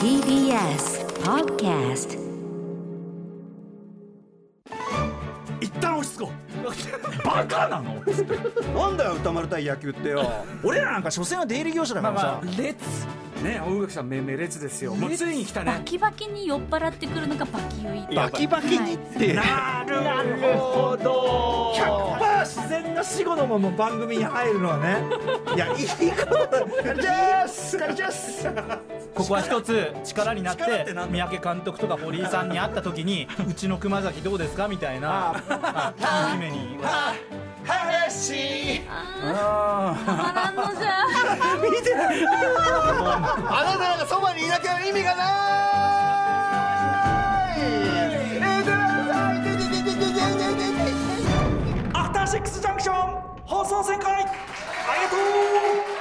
TBS Podcast 一旦落ち着こう。バカなの？なんだよ歌丸対野球ってよ。俺らなんか所詮は出入り業者だからさ、列ね大垣さん命名列ですよ。もうついに来たバねキバキに酔っ払ってくるのがバキ酔い。バキバキにって。なるほど。100%自然な死後のまま番組に入るのはね。いやいいことだ。カルチャースカルチャースここは一つ力になって三宅監督とか堀井さんに会った時に うちの熊崎どうですか？みたいなあ姫に。話あたまらんのじゃあなたがそばにいなきゃ意味がない。アフターシックスジャンクション放送旋回。ありがとう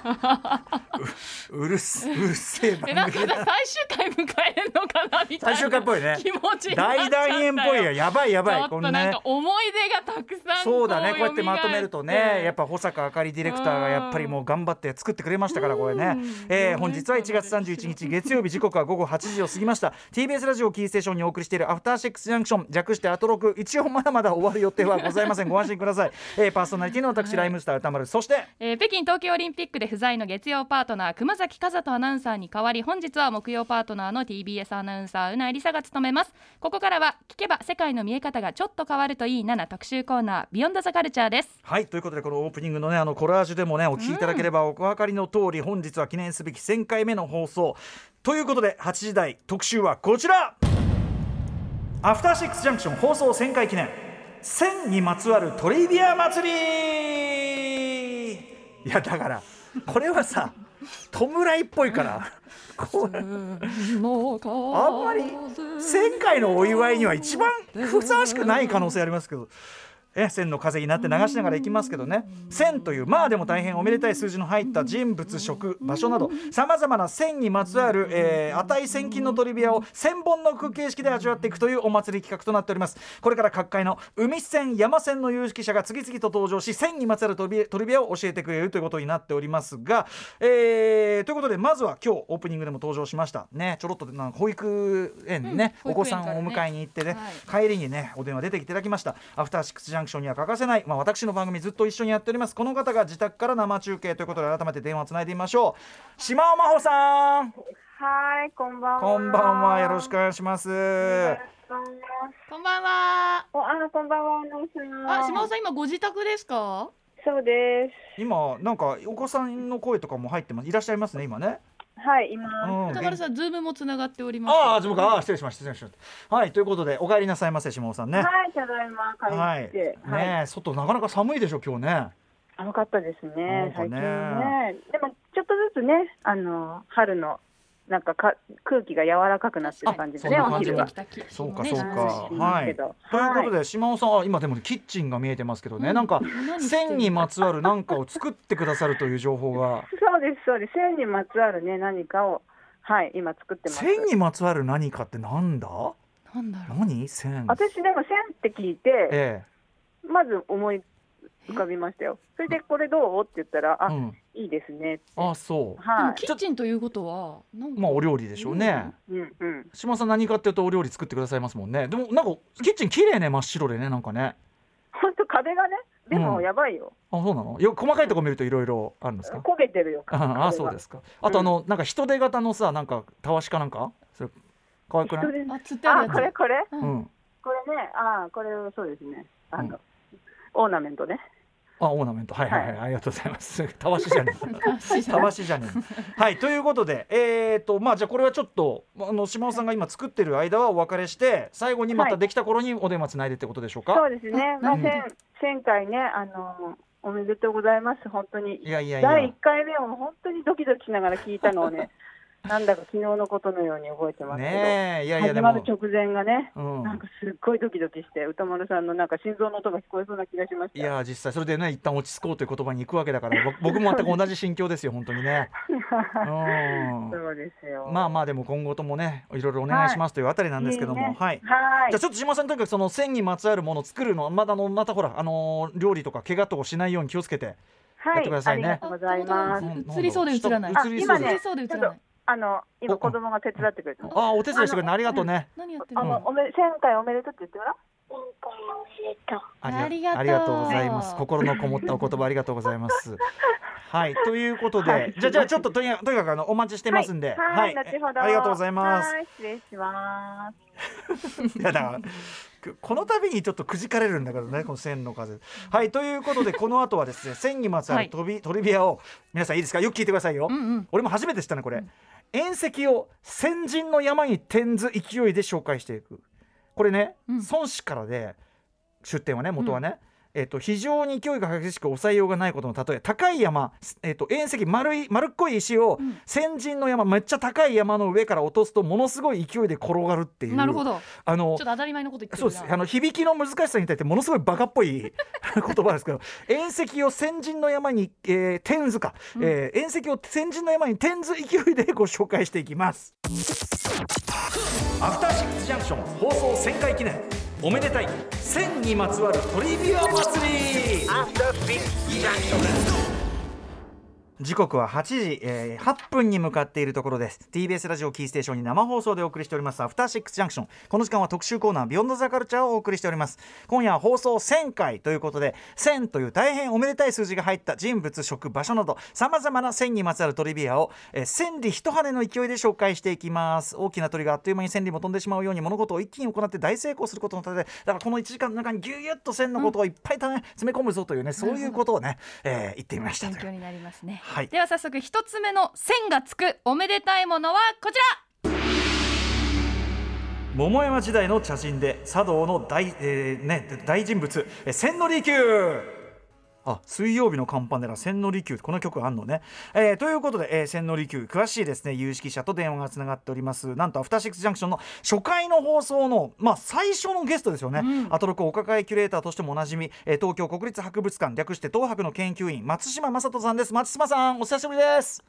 ううるすうるせええなん番組だか最終回迎えるのかなみたいな最終回っぽいね。気持ちになっちゃったよ。大団円っぽいよ。やばいやばいちょっとなんか思い出がたくさんそうだね。こうやって蘇まとめるとねやっぱ保坂あかりディレクターがやっぱりもう頑張って作ってくれましたからこれね、えー本日は1月31日月曜日時刻は午後8時を過ぎました。TBS ラジオキーステーションにお送りしているアフターシックスジャンクション略してアトロク一応まだまだ終わる予定はございません。ご安心ください、えーパーソナリティの私ライムスター歌丸。そしてえー北京冬季オリンピックで不在の月曜パートナー熊崎和人アナウンサーに代わり本日は木曜パートナーの TBS アナウンサーうなえりさが務めます。ここからは聞けば世界の見え方がちょっと変わるといい7特集コーナービヨンドザカルチャーです。はいということでこのオープニングのねあのコラージュでもねお聞きいただければお分かりの通り、本日は記念すべき1000回目の放送。ということで8時台特集はこちら。アフターシックスジャンクション放送1000回記念。1000にまつわるトリビア祭り。いやだからこれはさ弔いっぽいから。こうあんまり1000回のお祝いには一番ふさわしくない可能性ありますけど。え千の風になって流しながらいきますけどね。千というまあでも大変おめでたい数字の入った人物職場所などさまざまな千にまつわる、えー、値千金のトリビアを千本の句形式で味わっていくというお祭り企画となっております。これから各界の海線山線の有識者が次々と登場し千にまつわるトリビトリビアを教えてくれるということになっておりますが、えー、ということでまずは今日オープニングでも登場しました。ねちょろっとなんか保育園にね、うんお子さんをお迎えに行ってね、は帰りにねお電話出てきていただきました。アフターシックスジャンクションには欠かせない、まあ、私の番組ずっと一緒にやっております。この方が自宅から生中継ということで改めて電話をつないでみましょう。島尾真帆さん。はい、こんばんは。こんばんは。よろしくお願いします。こんばんは。おあ、こんばんは、ナさん。あ島尾さん今ご自宅ですか？そうです。今なんかお子さんの声とかも入ってます。いらっしゃいますね今ねはい、今。うん歌丸さんズームもつながっておりますああ、そうか、ああ、失礼しました、失礼しました。はい、ということで、お帰りなさいませ、下尾さんね。はい、ただいま帰はい、って。はい。ねえ、外なかなか寒いでしょ、今日ね。寒かったですね最近ね。でも、ちょっとずつね、あの、春の。なんかか空気が柔らかくなってる感じですね、あそんな感じもお昼は。そうか、ねそうか、はいということはで、島尾さんは今でもキッチンが見えてますけどね、うんなんか線にまつわるなんかを作ってくださるという情報が。そうです、そうです。線にまつわるね、何かを。はい、今作ってます。線にまつわる何かってなんだ？なんだろう何？線。私でも線って聞いて、えまず思い浮かびましたよ。それでこれどう？って言ったら、え、あ、うん。いいですね。あ、そう。でもはキッチンということはなんかまあ、お料理でしょうね。い。うんうん。島尾さん何かっていうと、お料理作ってくださいますもんね。でも、なんかキッチン綺麗ね、真っ白でね、なんかね。本当壁がね、でもうんやばいよ。あ、そうなの？よ、細かいところ見ると、いろいろあるんですか？焦げてるよ。ああ、そうですすか。あと、あの、なんか人手型のさ、なんかたわしかなんか？それ。可愛くない？あこれこれ、ううんん。これね、あ、これそうですね。あの、うんオーナメントね。あ、オーナメント。はいはいはい、はありがとうございます。たわしじゃねえ。たたわしじゃねえ。はい、ということで、えっ、と、まあ、じゃあ、これはちょっと、あの、島尾さんが今作ってる間はお別れして、最後にまたできた頃にお電話つないでってことでしょうか？そうですね。まあ、うん千千回ね、あのおめでとうございます。本当に。いやいやい第や一。回目を本当にドキドキしながら聞いたのをね、なんだか昨日のことのように覚えてますけど。ねえ、いやいや、始まる。直前がね、うんなんかすっごいドキドキして、歌丸さんのなんか心臓の音が聞こえそうな気がしました。いや実際それでね一旦落ち着こうという言葉に行くわけだから僕 僕も全く同じ心境ですよ本当にね。うんそうですよ。まあまあでも今後ともねいろいろお願いしますというあたりなんですけども、いいねはい。はいじゃあちょっと島さんとにかくその線にまつわるものを作るのまだあのまたほらあのー料理とか怪我とかしないように気をつけてはい、やってくださいねありがとうございます。うん映りそうで映らない映りそうであ今ね映りそうで映らないあの今お子供が手伝ってくれてます。あお手伝いしてくれるのありがとうね。何やってるあののおめ千回おめでとうって言ってごらん。ありがとう。ありがとうございます。心のこもったお言葉ありがとうございます。はいということで、はい。じゃあじゃあちょっととにかくとにかくあのお待ちしてますんで。はい、はい、後ほど。ありがとうございます。はい、失礼します。いやだかこの度にちょっとくじかれるんだけどねこの線の風。はいということでこの後はですね線にまつわるトビ、トリビアを皆さんいいですか？よく聞いてくださいよ、うんうん。俺も初めて知ったねこれ、縁石を先人の山に転ず勢いで紹介していく。これね、うん。孫子からで出典はね元はね、えっと非常に勢いが激しく抑えようがないことの例え高い山、えっと遠石丸い丸っこい石をん。先人の山めっちゃ高い山の上から落とすとものすごい勢いで転がるっていうなるほど。あのちょっと当たり前のこと言ってそうです。あの響きの難しさに対してものすごいバカっぽい 言葉ですけど縁石を先人の山に、えー、転ずか、えー縁石を先人の山に転ず勢いでご紹介していきます。アフターシックスジャンクション放送1000回記念おめでたい。1000にまつわるトリビア祭り。時刻は8時、えー8分に向かっているところです。TBS ラジオキーステーションに生放送でお送りしておりますアフターシックスジャンクション。この時間は特集コーナービヨンドザカルチャーをお送りしております。今夜は放送1000回ということで1000という大変おめでたい数字が入った人物職場所などさまざまな1000にまつわるトリビアを、えー、千里一羽の勢いで紹介していきます。大きな鳥があっという間に千里も飛んでしまうように物事を一気に行って大成功することのためだからこの1時間の中にギュギュッと1000のことをいっぱいた、ね、詰め込むぞというねそういうことをね、えー言ってみました勉強になりますね、はい。では早速一つ目の線がつくおめでたいものはこちら。桃山時代の茶人で茶道の大,、えーね、大人物えー千利休あ水曜日のカンパネラ千利休この曲あんのね、えーということで、えー、千利休詳しいですね。有識者と電話がつながっております。なんとアフターシックスジャンクションの初回の放送のまあ最初のゲストですよね、アトロクお抱えキュレーターとしてもおなじみ、えー東京国立博物館略して東博の研究員松島正人さんです。松島さんお久しぶりです。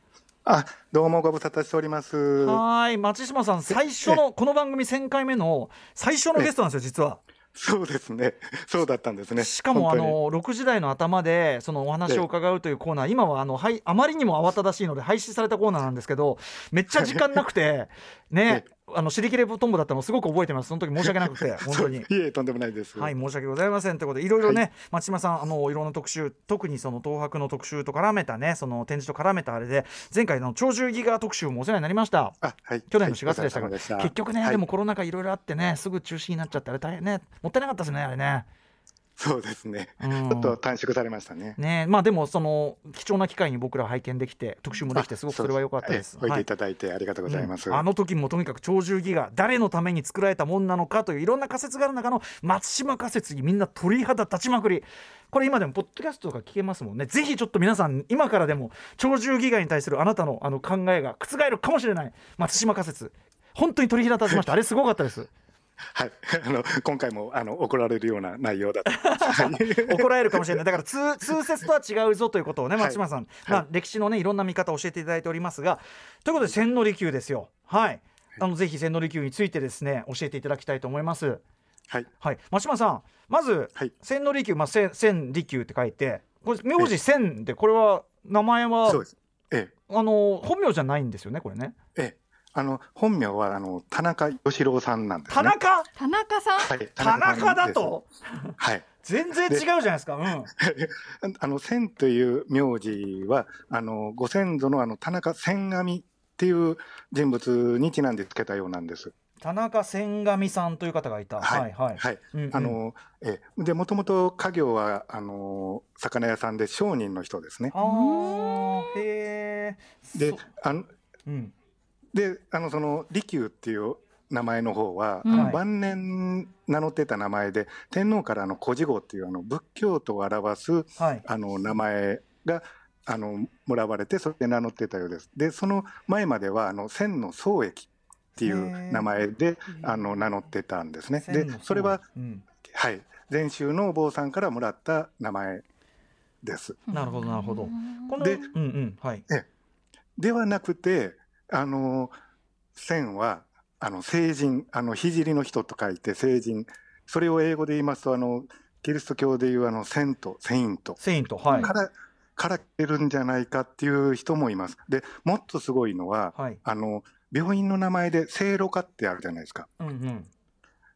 あ、どうもご無沙汰しております。はーい。松島さん最初のこの番組1000回目の最初のゲストなんですよ実は。そうですね。そうだったんですね。しかもあの6時台の頭でそのお話を伺うというコーナー今はあのはいあまりにも慌ただしいので廃止されたコーナーなんですけどめっちゃ時間なくて ねあの尻切れトンボだったのすごく覚えてますその時申し訳 なくて本当にい。え、とんでもないです。はい、申し訳ございませんということでいろいろね、は松島さんあのいろんな特集特にその東博の特集と絡めたねその展示と絡めたあれで前回の鳥獣ギガ特集もお世話になりました。あ、はい。去年の4月でしたから、はい結局ね、はいでもコロナ禍いろいろあってねすぐ中止になっちゃってあれ大変ねもったいなかったですねあれね。そうですね。うん。ちょっと短縮されましたね。ね。まあでもその貴重な機会に僕ら拝見できて特集もできてすごくそれは良かったです。あそうえおい。はいていただいてありがとうございます。うん。あの時もとにかく鳥獣戯画誰のために作られたもんなのかといういろんな仮説がある中の松島仮説にみんな鳥肌立ちまくり。これ今でもポッドキャストとか聞けますもんね。ぜひちょっと皆さん今からでも鳥獣戯画に対するあなたのあの考えが覆るかもしれない。松島仮説。本当に鳥肌立ちました。あれすごかったですはい。あの今回もあの怒られるような内容だった。は い怒られるかもしれない。だから通通説とは違うぞということをねはい。松島さん、まあ、歴史のねいろんな見方を教えていただいておりますが。ということで千利休ですよ。はい。あのぜひ千利休についてですね教えていただきたいと思います。はい。はい。松島さんまず、はい。千利休まあ千千利休って書いてこれ名字千でこれは名前はそうです。ええ。あの本名じゃないんですよねこれね。ええ。あの本名はあの田中義郎さんなんですね。田中？田中さん？はい。田さん中だとはい。全然違うじゃないですかうん あの千という名字はあのご先祖のあの田中千上っていう人物にちなんでつけたようなんです。田中千上さんという方がいたはいはい、はい。うんうんあのえでもともと家業はあの魚屋さんで商人の人ですね。あーへえでそあのうんであのその利休っていう名前の方は、うん。晩年名乗ってた名前で天皇からあの古事号っていうあの仏教徒を表すはい。あの名前があのもらわれてそれで名乗ってたようです。でその前まではあの千の宗益っていう名前であの名乗ってたんですね。でそれは、うん。はい、禅宗のお坊さんからもらった名前です。なるほどなるほど。このでうんうんはい。ではなくてあの千はあの聖人あの聖の人と書いて聖人それを英語で言いますとあのキリスト教でいうあのセントセイントセイントはい。から、から来てるんじゃないかっていう人もいます。でもっとすごいのは、はい。あの病院の名前で聖路加ってあるじゃないですか。うんうん。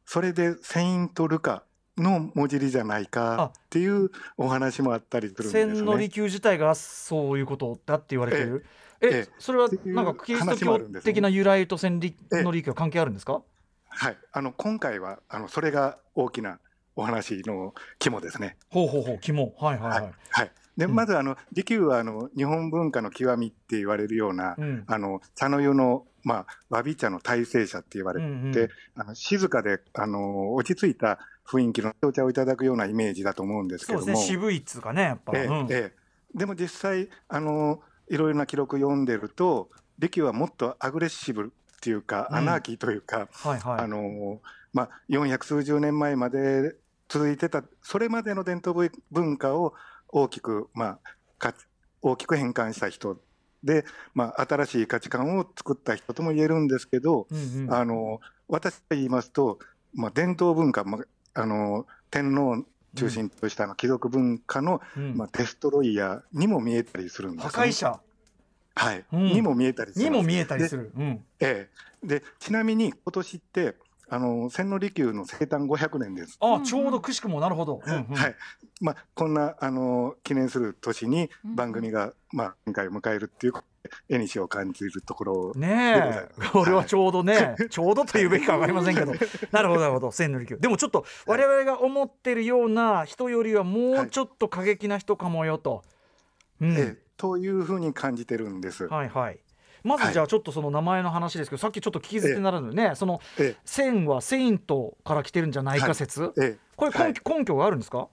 それでセイントルカの文字りじゃないかっていうお話もあったりするんです千の利ね。休自体がそういうことだって言われてる。えええそれはなんかキリスト教的な由来と千利ええの利休は関係あるんですか？はい、あの今回はあのそれが大きなお話の肝ですね。ほうほうほう肝。はいはいはい、はい。で、うん。まずあの利休はあの日本文化の極みって言われるような、うん。あの茶の湯のまあわび茶の大成者って言われて、うんうんであの静かであの落ち着いた雰囲気のお茶をいただくようなイメージだと思うんですけそうども、ですね。渋いっつうかねやっぱ、ええうん。ええ。でも実際あのいろいろな記録読んでると利休はもっとアグレッシブっていうか、うん。アナーキーというか、はいはい。あのまあ、400数十年前まで続いてたそれまでの伝統文化を大きく、まあ、か大きく変換した人で、まあ、新しい価値観を作った人とも言えるんですけど、うんうん。あの私が言いますと、まあ、伝統文化、まあ、あの天皇を中心としたあの貴族文化の、うん。まあ、デストロイヤーにも見えたりするんです、ね、破壊者。はい。うん。にも見えたりするにも見えたりする。る、うん、ええ、でちなみに今年ってあの千利休の生誕500年です。あちょうどくしくもなるほど、うんうん。はい。まあ、こんなあの記念する年にうん番組が、まあ、今回を迎えるっていう 絵にしを感じるところ、ねえ。これはちょうどね、ちょうどというべきか分かりませんけど。なるほどなるほど。千利休。でもちょっと我々が思ってるような人よりはもうちょっと過激な人かもよと、うん。ええというふうに感じてるんです。はいはい。まずじゃあちょっとその名前の話ですけど、さっきちょっと聞き捨てならぬね、そのええ。千はセイントから来てるんじゃないか説、ええ。これ根拠,、根拠があるんですか？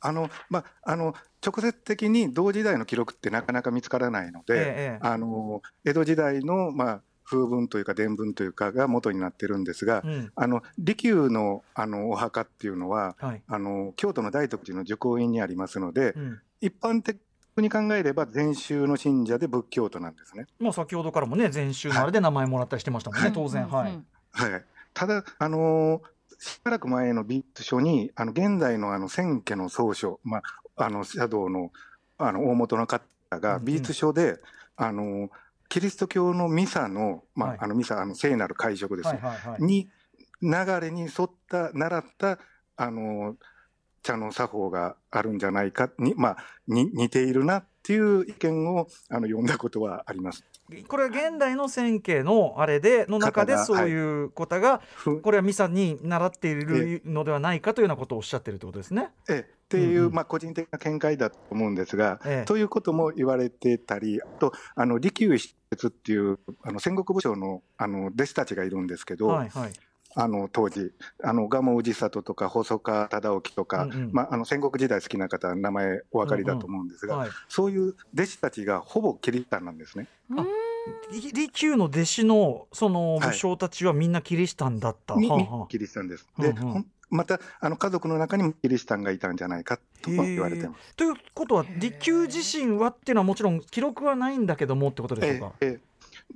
あのまあ、あの直接的に同時代の記録ってなかなか見つからないので、ええあの江戸時代の、まあ、風文というか伝文というかが元になってるんですが、うん。あの利休のあのお墓っていうのははい。あの京都の大徳寺の受講院にありますので、うん。一般的に考えれば禅宗の信者で仏教徒なんですね。もう先ほどからもね前週のあれで名前もらったりしてましたもんね、はい。当然。はい、うんはい、ただ、あのーしばらく前の美術書に、あの現在のあの千家の総書、まあ、あの茶道のあの大元の方うんうん。が美術書で、あのーキリスト教のミサの、まあはい。あのミサ、あの聖なる会食です、はいはいはい。に流れに沿った、習った、あのー茶の作法があるんじゃないかに、まあ、に似ているなっていう意見をあの読んだことはあります。これは現代の千家のあれでの中でそういう方が、ふこれはミサに習っているのではないかというようなことをおっしゃってるってことですね。ええ、っていう、うんうんまあ、個人的な見解だと思うんですが、ええということも言われてたり、あと、あの利休七哲っていうあの戦国武将のあの弟子たちがいるんですけど、はいはい。あの当時、あの蒲生氏里とか細川忠興とか、うんうんまあ、あの戦国時代好きな方は名前お分かりだと思うんですが、はい、そういう弟子たちがほぼキリシタンなんですね。利休の弟子のそのはい武将たちはみんなキリシタンだった。みはあはあキリシタンです。で、うんうんまたあの家族の中にもキリシタンがいたんじゃないかとも言われてます。ということは利休自身はっていうのはもちろん記録はないんだけどもってことでしょうか？ええええ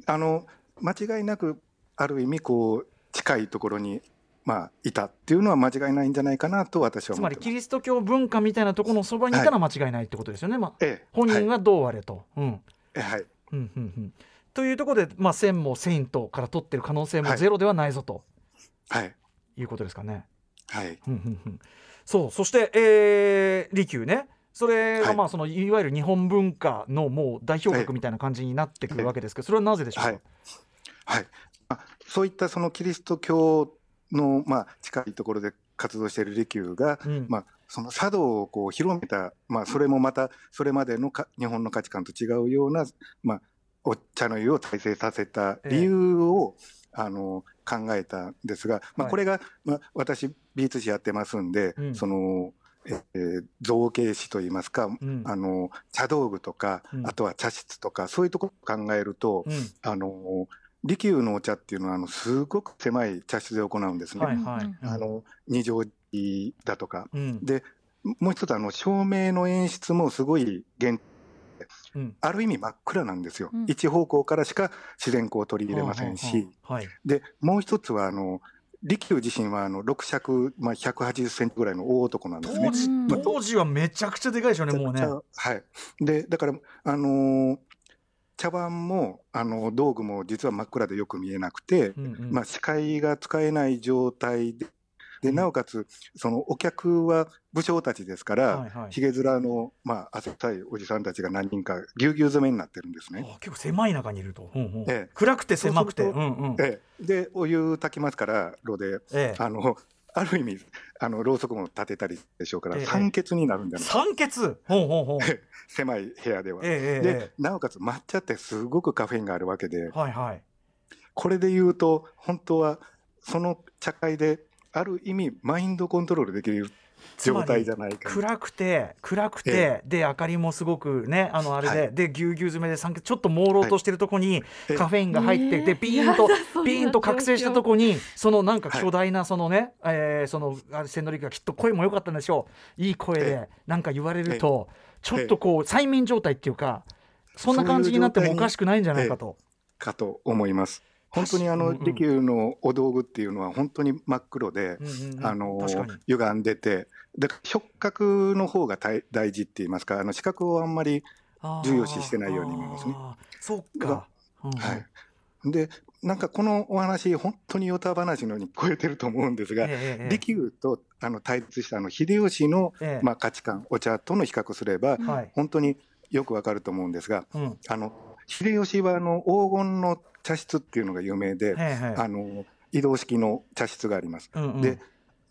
あの間違いなくある意味こう近いところにまあいたっていうのは間違いないんじゃないかなと私はつまりキリスト教文化みたいなところのそばにいたら間違いないってことですよね。まあええ本人はどうあれと。うんえはいうんうんうんというところで、まあ、千もセイントから取ってる可能性もはいゼロではないぞとはいいうことですかね。はい。そうそして、えー、利休ね。それがはい。まあそのいわゆる日本文化のもう代表格みたいな感じになってくるわけですけどそれはなぜでしょうか、はい。はい。あそういったそのキリスト教のまあ近いところで活動している利休が、うん。まあその茶道をこう広めた、まあ、それもまたそれまでのか日本の価値観と違うような、まあ、お茶の湯を大成させた理由を、あの考えたんですが、まあ、はい。これが、まあ、私美術史やってますんで、うん。そのええー造形師といいますか、うん。あの茶道具とか、うん。あとは茶室とかそういうところを考えると、うん。あの利休のお茶っていうのはあのすごく狭い茶室で行うんですね。はいはい。うん。あの二条寺だとか。うん。でもう一つあの照明の演出もすごい限うん。ある意味真っ暗なんですよ、うん。一方向からしか自然光を取り入れませんし、はい。でもう一つはあの利休自身はあの6尺、まあ、180センチぐらいの大男なんですね。当。時はめちゃくちゃでかいでしょうねもうね。はい。で、だから、あのー茶碗も、あの道具も実は真っ暗でよく見えなくて、うんうん。まあ、視界が使えない状態で、で、なおかつ、そのお客は武将たちですから、はいはい。ひげ面の、まあ、汗臭いおじさんたちが何人かぎゅうぎゅう詰めになってるんですね。あ結構狭い中にいると、うんう。んええ。暗くて狭くて。そうんうん。ええ。で、お湯炊きますから、炉で、ええ。あの、ある意味、あの、ろうそくも立てたりでしょうから、ええ。酸欠になるんじゃない酸欠？ほうほうほう。え 狭い部屋では。えええで、なおかつ抹茶ってすごくカフェインがあるわけでえ、はいはい。これで言うと、本当はその茶会で、ある意味、マインドコントロールできる状態じゃないか。な。暗くて暗くて、えで明かりもすごくねあのあれで、はい。でぎゅうぎゅう詰めでちょっと朦朧としてるとこにええ。カフェインが入って、ええ。でピーンとピーンと覚醒したとこにそのなんかはい。巨大なそのね、えーそのあれ千利休がきっと声も良かったんでしょう。いい声でえなんか言われると、ちょっとこう催眠状態っていうかそんな感じになってもおかしくないんじゃないかと。かと思います。本当にあの、利休のお道具っていうのは本当に真っ黒で、あの歪んでて、だから触覚の方が大大事って言いますか、あの視覚をあんまり、重要視してないように見えますね。そうか、うんうん。はい。で、なんかこのお話、本当にヨタ話のように聞こえてると思うんですが、ええええ利休とあの対立したあの秀吉の、ええ。まあ、価値観、お茶との比較すれば、はい。本当によくわかると思うんですが、うん。あの秀吉はあの黄金の茶室っていうのが有名で、ええええあの移動式の茶室があります。うんうんで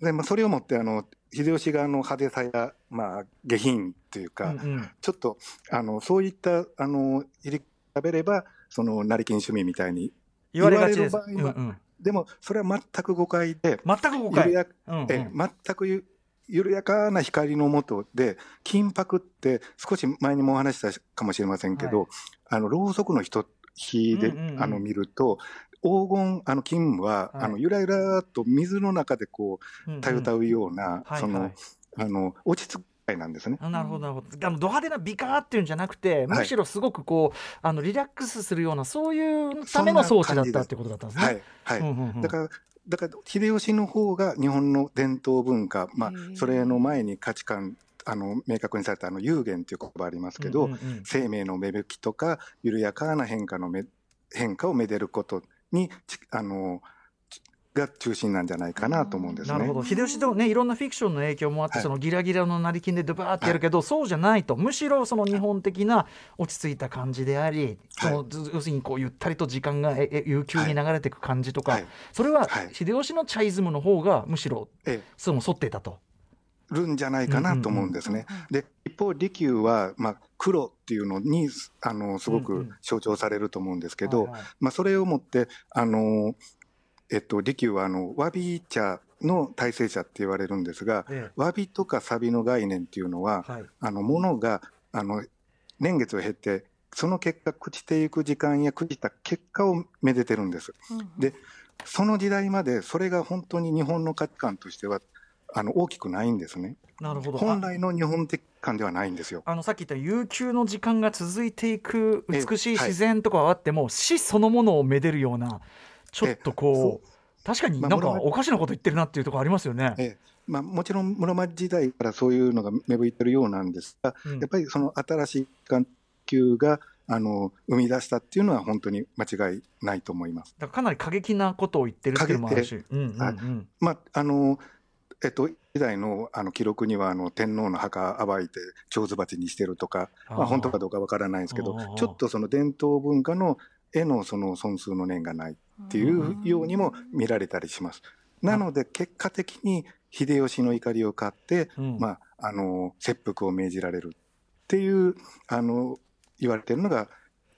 で、まあ、それをもってあの秀吉があの派手さや、まあ、下品というか、うんうんちょっとあのそういったあの入り比べればその成金趣味みたいに言われがちです。言われる場合はうんうんでもそれは全く誤解で、全く誤解。緩やうんうんえ全くゆ緩やかな光の下で金箔って少し前にもお話ししたかもしれませんけど、はあのろうそくの一火で、うんうんうん。あの見ると黄金あの金は、はい。あのゆらゆらっと水の中でこうたゆたうような、はいその、はいあの落ち着きなんですね。あなるほどなるほど。あのド派手な美化っていうんじゃなくてむしろすごくこうあのリラックスするようなそういうための装置だったってことだったんですね。はいはい、うんうんうん。だからだから秀吉の方が日本の伝統文化、まあそれの前に価値観あの明確にされたあの有限という言葉ありますけど、うんうんうん。生命の芽吹きとか緩やかな変化のめ変化をめでることにちあのちが中心なんじゃないかなと思うんですね。なるほど。秀吉でもねいろんなフィクションの影響もあって、はい。そのギラギラの成金でドバーってやるけど、そうじゃないと。むしろその日本的な落ち着いた感じであり、そのず要するにこうゆったりと時間がええ悠久に流れていく感じとか、はい。それははい。秀吉のチャイズムの方がむしろえその沿っていたと。え、るんじゃないかなと思うんですね。で一方利休は、まあ、黒っていうのにあのすごくうんうん。象徴されると思うんですけど、それをもって、あのえっと、利休はあのわび茶の大成者って言われるんですが、えわびとかサビの概念っていうのは、えはい。あのものがあの年月を経て、その結果、朽ちていく時間や朽ちた結果をめでてるんです。で、その時代まで、それが本当に日本の価値観としては、あの大きくないんですね。なるほど本来の日本的観ではないんですよ。あのさっき言った悠久の時間が続いていくええ美しいはい自然とかはあっても、死そのものをめでるようなちょっとこう確かになんかまあおかしなこと言ってるなっていうところありますよね。ええまあ、もちろん室町時代からそういうのが芽吹いてるようなんですが、うんやっぱりその新しい環境があの生み出したっていうのは本当に間違いないと思います。だからかなり過激なことを言ってるっていうのもあるし。うんうんうんはいまああのえっと、時代のあの記録にはあの天皇の墓暴いて蝶々鉢にしてるとかまあ、本当かどうかわからないんですけどちょっとその伝統文化の絵のその損数の念がないっていうようにも見られたりします。なので結果的に秀吉の怒りを買って、うん。まあ、あの切腹を命じられるっていうあの言われてるのが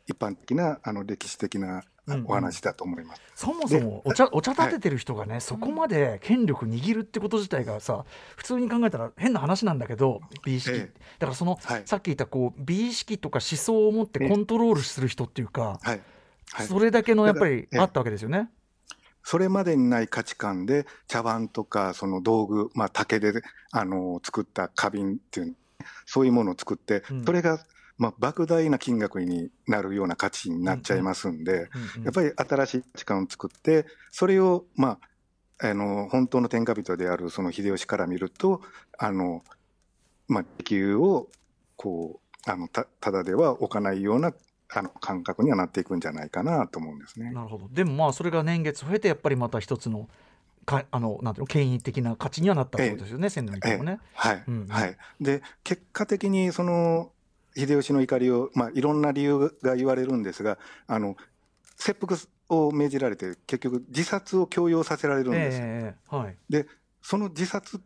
一般的なあの歴史的なお話だと思います。そもそもお茶お茶立ててる人がね、そこまで権力握るってこと自体がさ普通に考えたら変な話なんだけど美意識、ええ。だからその、はい。さっき言ったこう美意識とか思想を持ってコントロールする人っていうか、はい。はい、それだけのやっぱりあったわけですよね。それまでにない価値観で茶碗とかその道具、まあ、竹であの作った花瓶っていうそういうものを作って、うん。それが、まあ、莫大な金額になるような価値になっちゃいますんで、やっぱり新しい価値観を作ってそれを、まあ、あの本当の天下人であるその秀吉から見るとあの、まあ、利休をこうあのたただでは置かないようなあの感覚にはなっていくんじゃないかなと思うんですね。なるほど。でもまあそれが年月を経てやっぱりまた一つのかあのなんていうの権威的な価値にはなったってことですよね、千利休もね。はい、うん。はい。で、結果的にその秀吉の怒りを、まあ、いろんな理由が言われるんですが、あの切腹を命じられて、結局、自殺を強要させられるんです。ええはいで、その自殺、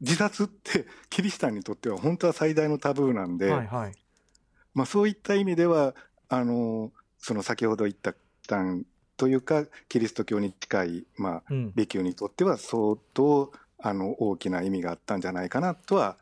自殺って、キリシタンにとっては本当は最大のタブーなんで、はいはいまあ、そういった意味では、あのその先ほど言ったというか、キリスト教に近い、まあ、うん利休にとっては相当あの大きな意味があったんじゃないかなとは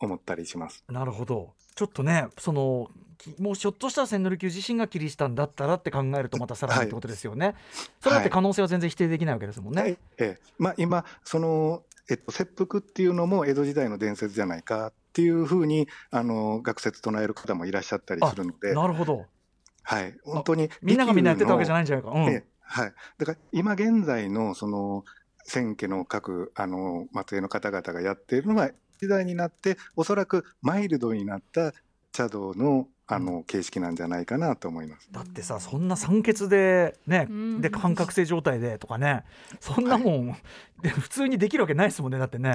思ったりします。なるほどちょっとねそのきもうひょっとしたら千利休自身がキリシタンだったらって考えるとまたさらにってことですよね、それだって可能性は全然否定できないわけですもんね、はい。ええ。まあ、今その、えっと、切腹っていうのも江戸時代の伝説じゃないかっていうふうにあの学説唱える方もいらっしゃったりするので、なるほど。はい、本当にみんながみんなやってたわけじゃないないんじゃないか、うん。ええ。はい、だから今現在のその千家の各あの末裔の方々がやっているのは時代になっておそらくマイルドになった茶道のあの形式なんじゃないかなと思います。だってさそんな酸欠でね、うん。で感覚性状態でとかね。そんなもん、で普通にできるわけないですもんねだってね。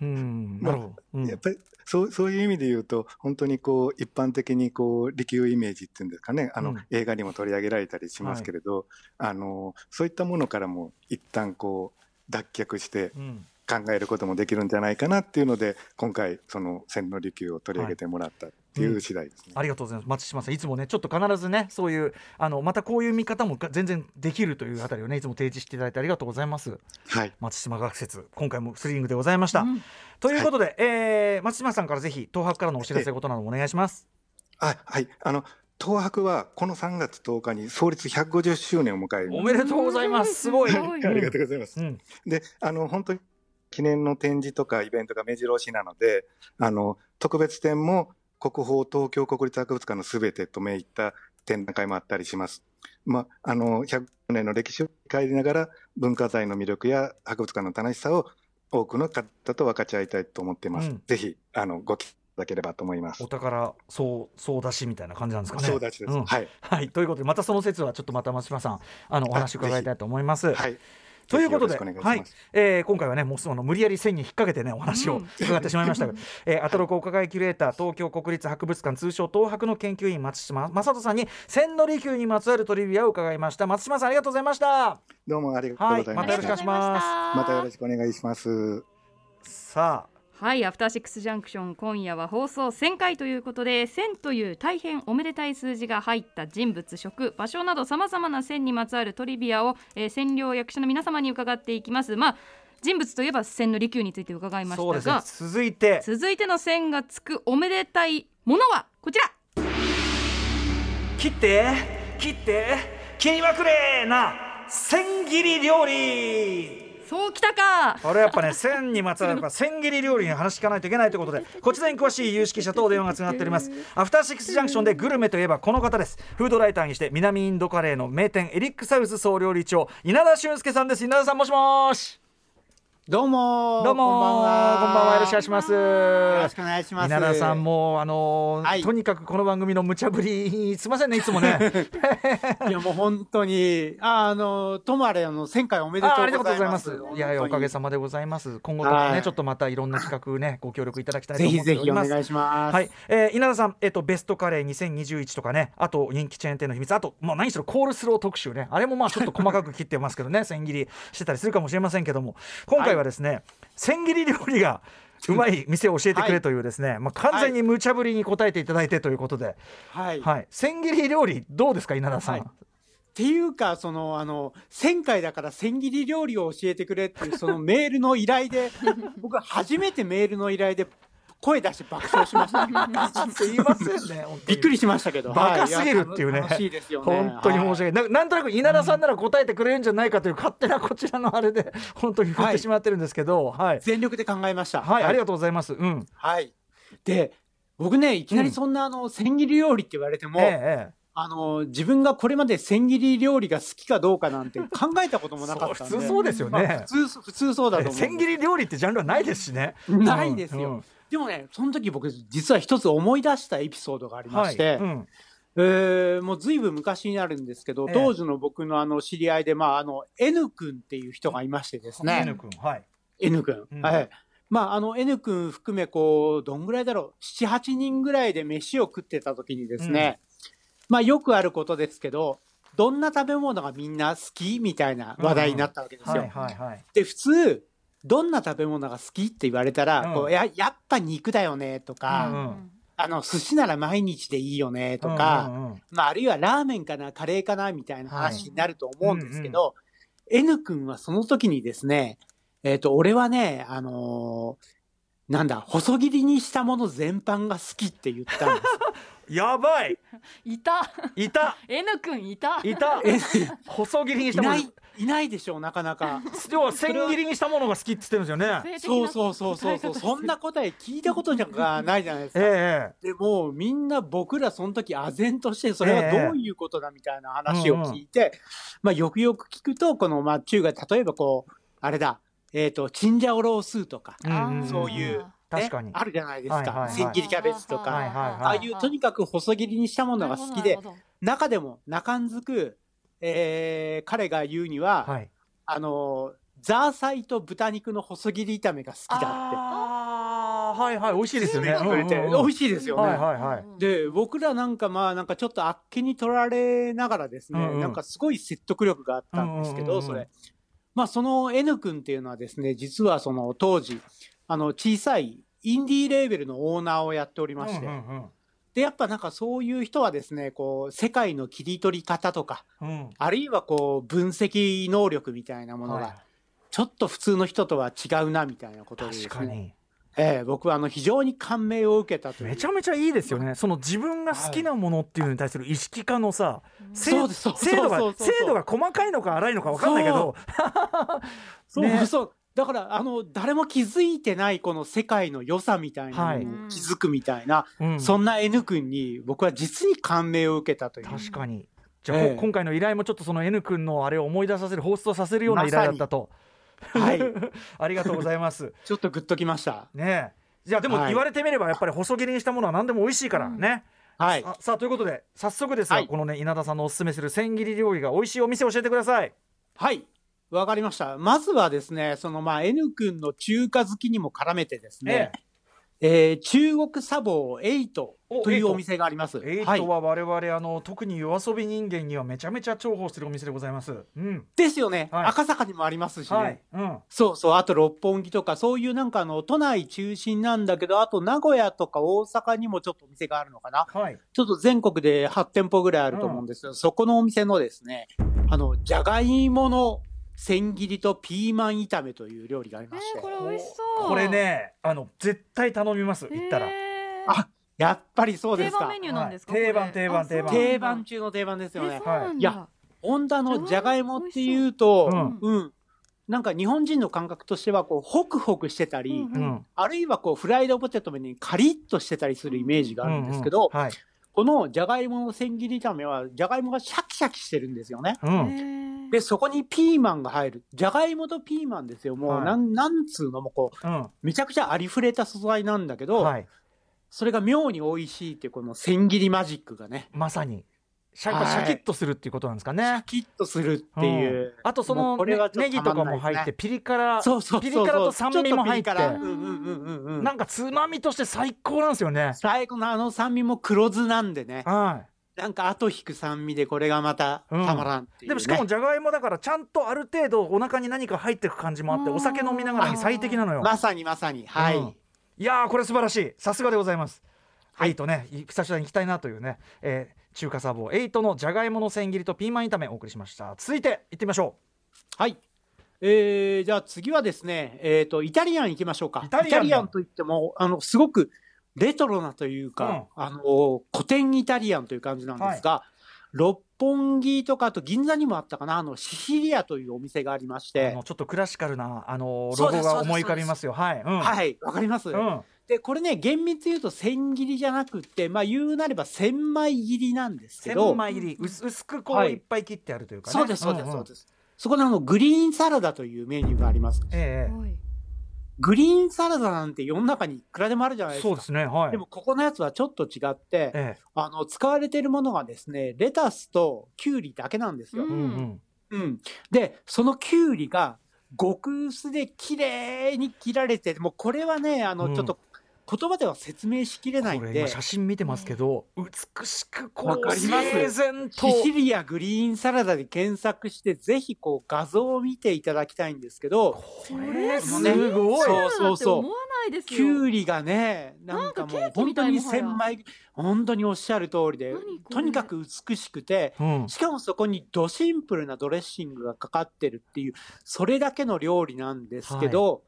うん なるほど、うん。やっぱりそうそういう意味で言うと本当にこう一般的にこう利休イメージっていうんですかね。あの、うん。映画にも取り上げられたりしますけれど、あのそういったものからも一旦こう脱却してうん考えることもできるんじゃないかなっていうので今回その千利休を取り上げてもらったっていう次第ですね。ありがとうございます。松島さんいつもねちょっと必ずねそういうあのまたこういう見方もが全然できるというあたりをねいつも提示していただいてありがとうございます。はい。松島学説今回もスリリングでございました、うん。ということで、えー松島さんからぜひ東博からのお知らせことなどもお願いします。あはい。あの東博はこの3月10日に創立150周年を迎える。おめでとうございます。すごい。すごい。ありがとうございます。うん。であの本当に記念の展示とかイベントが目白押しなのであの特別展も国宝東京国立博物館のすべてと銘打った展覧会もあったりします。まあ、あの100年の歴史を帰りながら文化財の魅力や博物館の楽しさを多くの方と分かち合いたいと思っています。うんぜひあのごだければと思いますお。宝そうそうだしみたいな感じなんですかねそうだしです。うんはいはいということでまたその説はちょっとまた松島さんあのお話伺いたいと思いますはい。ということで、はい。えー今回はね、もうその無理やり線に引っ掛けてね、お話をうん伺ってしまいましたが、えー、アトロクお伺いキュレーター、東京国立博物館、通称東博の研究員、松島正人さんに、千利休にまつわるトリビアを伺いました。松島さん、ありがとうございました。どうもありがとうございまはいまたよろしくお願いしますまたよろしくお願いします。さあ、はい、アフターシックスジャンクション今夜は放送1000回ということで1000という大変おめでたい数字が入った人物職場所などさまざまな線にまつわるトリビアを、えー、占領役者の皆様に伺っていきます。まあ人物といえば千利休について伺いましたが、続いて、続いての線がつくおめでたいものはこちら。切って、切って、切りまくれな、千切り料理。そうきたか。これやっぱね千にまつわるやっぱ千切り料理に話聞かないといけないということでこちらに詳しい有識者とお電話がつながっております。アフターシックスジャンクションでグルメといえばこの方です。フードライターにして南インドカレーの名店エリックサウス総料理長稲田俊介さんです。稲田さんもしもし。どうもどうもこんばんはこんばんは。よろしくお願いします。よろしくお願いします。稲田さんもあのーはい。とにかくこの番組の無茶ぶりすいませんねいつもね。いやもう本当にああのともあれあの1000回おめでとうございます。す。いやいやおかげさまでございます。今後ともね、はい。ちょっとまたいろんな企画ねご協力いただきたいとぜ思ひぜひおっております。願いします。はい、えー稲田さん、えっとベストカレー2021とかね、あと人気チェーン店の秘密、あと、もう何しろコールスロー特集ね、あれもまあちょっと細かく切ってますけどね、千切りしてたりするかもしれませんけども、今回はですね、千切り料理がうまい店を教えてくれというですね、まあ完全に無茶ぶりに答えていただいてということで、はい、はい、千切り料理どうですか稲田さん。は？いっていうかそのあの1000回だから千切り料理を教えてくれっていうそのメールの依頼で僕初めてメールの依頼で声出して爆笑しました。すいませんね、びっくりしましたけど。バカすぎるっていうね、は楽しいですよね。本当に申し訳ない、ななんとなく稲田さんなら答えてくれるんじゃないかという勝手なこちらのあれで本当に振ってしまってるんですけど、はい、全力で考えました。はい、ありがとうございます。うん、はい。で、僕ね、いきなりそんなあの、千切り料理って言われても、えええあの自分がこれまで千切り料理が好きかどうかなんて 考えたこともなかったんで。普通そうですよね。まあ普通普通そうだと思う千切り料理ってジャンルはないですしね。ないですよ、うんでもねその時僕実は一つ思い出したエピソードがありまして、はいうん。えーもうずいぶん昔になるんですけど、ええ。当時の僕のあの知り合いで、まあ、あの N 君っていう人がいましてですね、N 君はい、N 君、うん。はい。まあ、あの N 君含めこうどんぐらいだろう78人ぐらいで飯を食ってた時にですね、まあ、よくあることですけどどんな食べ物がみんな好きみたいな話題になったわけですよ。はいはいはい。で普通どんな食べ物が好きって言われたら、うん。こうややっぱ肉だよねとか、うん。うんあの寿司なら毎日でいいよねとか、うんうんうんまあ、あるいはラーメンかなカレーかなみたいな話になると思うんですけど、N 君はその時にですね、えっ、と、俺はね、あのーなんだ、細切りにしたもの全般が好きって言ったんです。やばい。いた。いた。N 君いた。いた。え 細切りにしたもの。いない、いないでしょう、なかなか。要は千切りにしたものが好きって言ってるんですよね。そうそうそうそうそう、そんな答え聞いたことじゃないじゃないですか。ええ。でもうみんな僕らその時唖然としてそれはどういうことだみたいな話を聞いて、まあよくよく聞くとこのまあ中華例えばこうあれだ。えっ、とチンジャオロースーとか、うんうんうん。そういう、ね確かに。あるじゃないですか、はいはいはい。千切りキャベツとか、はいはいはい。ああいうとにかく細切りにしたものが好きで中でも中んずく、えー彼が言うには、はい。あのザーサイと豚肉の細切り炒めが好きだって。ああはいはい美味しいですよね。うんうんうん。美味しいですよね。はいはいはい。で僕らなんかまあなんかちょっとあっけに取られながらですね、うんうん。なんかすごい説得力があったんですけど、うんうんうんうん。それ。まあその N 君っていうのはですね実はその当時あの小さいインディーレーベルのオーナーをやっておりまして、うんうんでやっぱなんかそういう人はですねこう世界の切り取り方とかうん。うんあるいはこう分析能力みたいなものはい。がちょっと普通の人とは違うなみたいなことでですね、確かに。ええ僕はあの非常に感銘を受けたという。めちゃめちゃいいですよね。その自分が好きなものっていうのに対する意識化のさ精そうですそう精度が細かいのか粗いのか分かんないけど。そう、ね そう。だから、あの、誰も気づいてないこの世界の良さみたいなのに気づくみたいな、うん。そんな N 君に僕は実に感銘を受けたという。確かに。じゃあ、ええ。こ今回の依頼もちょっとその N 君のあれを思い出させる放出させるような依頼だったと、はい。ありがとうございます。ちょっとグッときました。ねえ。じゃあでもはい。言われてみればやっぱり細切りにしたものは何でも美味しいからね、はい。あさあということで早速ですが、はい。このね稲田さんのおすすめする千切り料理が美味しいお店を教えてください。はい。わかりました。まずはですね、そのまあ N 君の中華好きにも絡めてですね、えー中国茶房エイトというお店があります。エイはい。トは我々あの特に夜遊び人間にはめちゃめちゃ重宝してるお店でございます。うん。ですよね、はい。赤坂にもありますしね。はい、うん、そうそう、あと六本木とか、そういうなんかあの、都内中心なんだけど、あと名古屋とか大阪にもちょっとお店があるのかな。はい。ちょっと全国で8店舗ぐらいあると思うんですけど、そこのお店のですね、あの、じゃがいもの千切りとピーマン炒めという料理がありまして、これ美味しそう。これねあの絶対頼みます行ったら、あやっぱりそうですか。定番メ。ニューなんですか、はい。定番定番定番。定番中の定番ですよね。え。そうなんだ。いや温田のじゃがいもっていうと、う。うん。ん、なんか日本人の感覚としては、こう、ホクホクしてたり、うんうん。あるいはこう、フライドポテトにカリッとしてたりするイメージがあるんですけど、うんうん。はいこのじゃがいもの千切り炒めは、じゃがいもがシャキシャキしてるんですよね。うん。で、そこにピーマンが入る。じゃがいもとピーマンですよ。もう、はい。なん、なんつうのもこう、うん。めちゃくちゃありふれた素材なんだけど、はい。それが妙に美味しいっていうこの千切りマジックがね、まさにシャ,、シャキッとするっていうことなんですかね。キッとするっていう。うん。あとそものうこれはちょっネギとかも入ってピリ辛。そうそうそうそう。ピリ辛と酸味も入ってちょっとピリ辛。うんうんうんうんうん。なんかつまみとして最高なんですよね。最後のあの酸味も黒酢なんでね、はなんか後引く酸味でこれがまたたまらんっていう、ね。いでもしかもじゃがいもだからちゃんとある程度お腹に何か入ってく感じもあってお酒飲みながらに最適なのよ。まさにまさに、はい。うん。いやーこれ素晴らしい。さすがでございます。はい。エイトね久しぶりに行きたいなというね、えー中華サボエイトのじゃがいもの千切りとピーマン炒めお送りしました。続いて行ってみましょはい。えー、じゃあ次はですね、えっ、と、イタリアン行きましょうか。イタリアンといっても、あの、すごくレトロなというか、あの、古典イタリアンという感じなんですが、六本木とか、あと銀座にもあったかな、あの、シシリアというお店がありまして。の、ちょっとクラシカルなあのロゴが思い浮かびますよ。はい、うん。はい、わかります、うんで、これね、厳密に言うと千切りじゃなくって、まあ言うなれば千枚切りなんですけ千ど、枚切り薄薄くこうはいいっぱい切ってあるというかねそうです、そうです、んんそうです。そこであの、グリーンサラダというメニューがあります。ええはいグリーンサラダなんて世の中にいくらでもあるじゃないですか。そうですねはいでも、ここのやつはちょっと違って、えあの、使われているものがですね、レタスとキュウリだけなんですよ。えうんうんうん。で、そのキュウリが極薄で綺麗に切られて、もうこれはね、あの、うんちょっと言葉では説明しきれないんでこれ今、写真見てますけど美しくこわうシシリアグリーンサラダで検索して、ぜひこう画像を見ていただきたいんですけど、これすねごい。そうそうそう。思わないですキュウリがね、ななんんかもう本当に千枚、本当におっしゃる通りでとにかく美しくて、うん。しかもそこにドシンプルなドレッシングがかかってるっていう、それだけの料理なんですけど、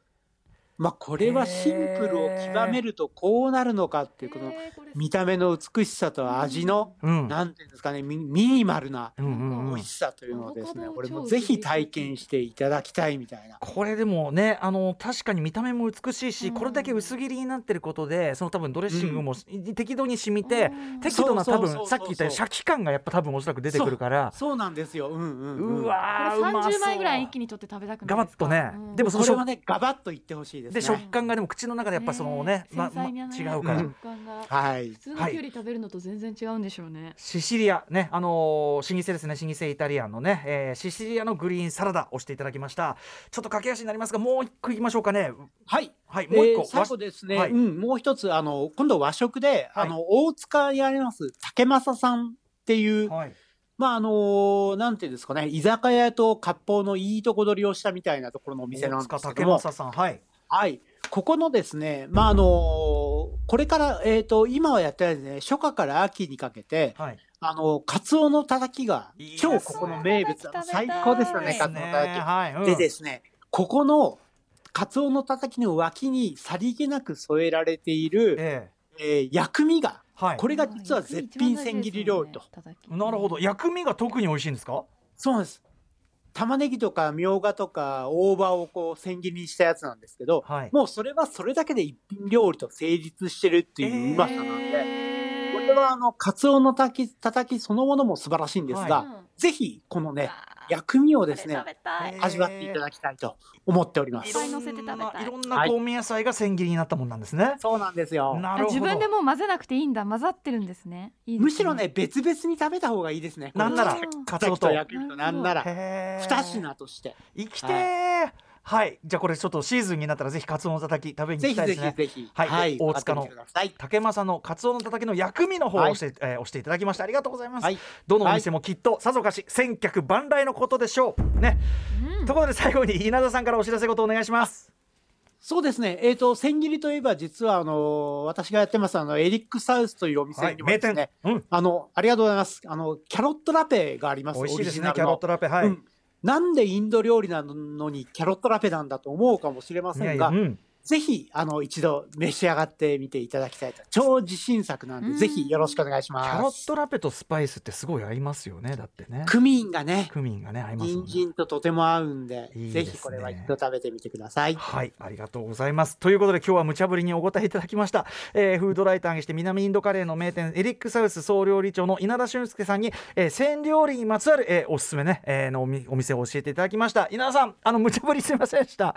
まあこれはシンプルを極めるとこうなるのかっていう、この見た目の美しさと味の、うんなんていうんですかね、ミミニマルなうんうんうん。美味しさというのをですね、これも超ぜひ体験していただきたいみたいな。これでもねあの確かに見た目も美しいし、うん。これだけ薄切りになってることでその多分ドレッシングも適度に染みて、うん。適度な多分さっき言ったようにシャキ感がやっぱ多分おそらく出てくるから。そうなんですよ。うんうん、うん。うわーこれうまそう30枚ぐらい一気に取って食べたくないですか？ガバッとね、うん。でもそれはね、ガバッといってほしいですね。で食感がでも口の中でやっぱそのね違うから、はい。普。通のキュウリ食べるのと全然違うんでしょうね。シシリアねあのー老舗ですね。老舗イタリアンのね、えーシシリアのグリーンサラダをしていただきました。ちょっと駆け足になりますがもう一個いきましょうかね。はい。はいもう一個、えー最後ですね、はい。うん、もう一つ、あの、今度和食で、はい。あの、大塚にあります、竹正さんっていう、はい。まあ、あのなんていうんですかね、居酒屋と割烹のいいとこ取りをしたみたいなところのお店なんですけども、竹正さん。はいはい。ここのですね、まあ、あのこれから、えっ、と、今はやってないですね、初夏から秋にかけて、はい。あの、カツオのたたきがいいですね超ここの名物、最高ですよね、カツオのたたき。はい、うん。でですね、ここのカツオのたたきの脇にさりげなく添えられている、ええ。ー薬味が、えはい。これが実は絶品千切り料理と。なるほど。薬味が特に美味しいんですか？そうです。玉ねぎとかみょうがとか大葉をこう千切りにしたやつなんですけど、はい。もうそれはそれだけで一品料理と成立してるっていううまさなんで、これはあの、カツオのたきたたきそのものも素晴らしいんですが、はぜひこのね、薬味をですね味わっていただきたいと思っておりますい。ろいっぱい乗せて食べたいいろんな香味野菜が千切りになったもんなんですね、そうなんですよ。なるほど自分でもう混ぜなくていいんだ混ざってるんですねいいですねむしろね、別々に食べた方がいいですね。なんならうんカツオと焼きとなんなら、二品として。生きてーはい、じゃあこれちょっとシーズンになったらぜひカツオのたたき食べに行きたいですね。ひぜひ。はい。大塚の竹正のカツオのたたきの薬味の方をはい押して、えー押していただきました。ありがとうございます、はい。どのお店もきっとさぞかし千客万来のことでしょう。ね、ところで最後に稲田さんからお知らせことお願いします。そうですね。えっ、と、千切りといえば、実は、あの、私がやってます、あの、エリックサウスというお店にも名ですね、店、うん、あの、ありがとうございます。あの、キャロットラペがあります。美味しいですね。キャロットラペ。はい、うんなんでインド料理なのにキャロットラペなんだと思うかもしれませんが、いやいやうん。ぜひ、あの、一度召し上がってみていただきたいと。超自信作なんで、うんぜひよろしくお願いします。キャロットラペとスパイスってすごい合いますよねだってねクミンがね、クミンがね合いますね人参ととても合うんで、いいですねぜひこれは一度食べてみてください。はい、ありがとうございます。ということで今日は無茶ぶりにお答えいただきました、えーフードライターにして南インドカレーの名店エリックサウス総料理長の稲田俊介さんに、えー、鮮料理にまつわる、えーおすすめね、えーのおみお店を教えていただきました。稲田さん、あの無茶ぶりすみませんでした。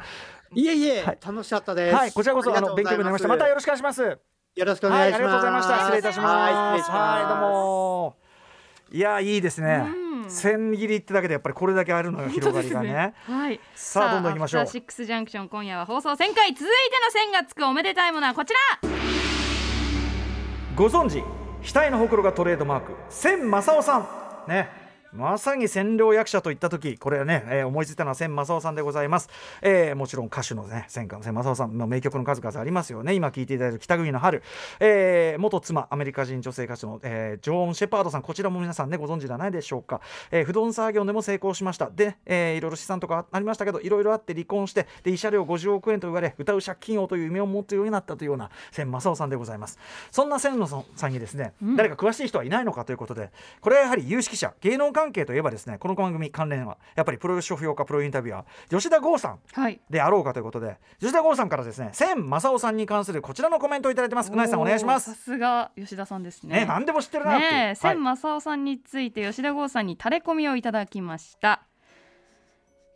いえいえ、はい楽しかったです。はい、こちらこそあの勉強になりました。またよろしくお願いします。よろしくおはい、願いします。ありがとうございました。失礼いたします。はい、失礼します。はい、どうも。いやいいですね。うん千切りってだけでやっぱりこれだけあるのよ広がりがね。はいさあどんどん行きましょうシックスジャンクション今夜は放送1000回続いての線がつくおめでたいものはこちらご存知額のほくろがトレードマーク千正夫さんねまさに占領役者といった時これはね、えー思いついたのは千正夫さんでございます、えーもちろん歌手のね千千正夫さん、まあ、名曲の数々ありますよね。今聴いていただいた北国の春、えー元妻アメリカ人女性歌手の、えージョーン・シェパードさん。こちらも皆さんねご存知ではないでしょうか、えー不動産業でも成功しました。で、えーいろいろ資産とかありましたけどいろいろあって離婚してで慰謝料50億円と言われ歌う借金王という夢を持つようになったというような千正夫さんでございます。そんな千野さんにですね、誰か詳しい人はいないのかということでこれはやはり有識者芸能関関係といえばですねこの番組関連はやっぱりプロレス評価プロインタビュアー吉田剛さんはい。であろうかということで吉田剛さんからですね千正夫さんに関するこちらのコメントをいただいてます。うなえさんお願いしまさすすが吉田さんですね。ね何でも知ってるなね千正夫さんについて吉田剛さんにタレコミをいただきました、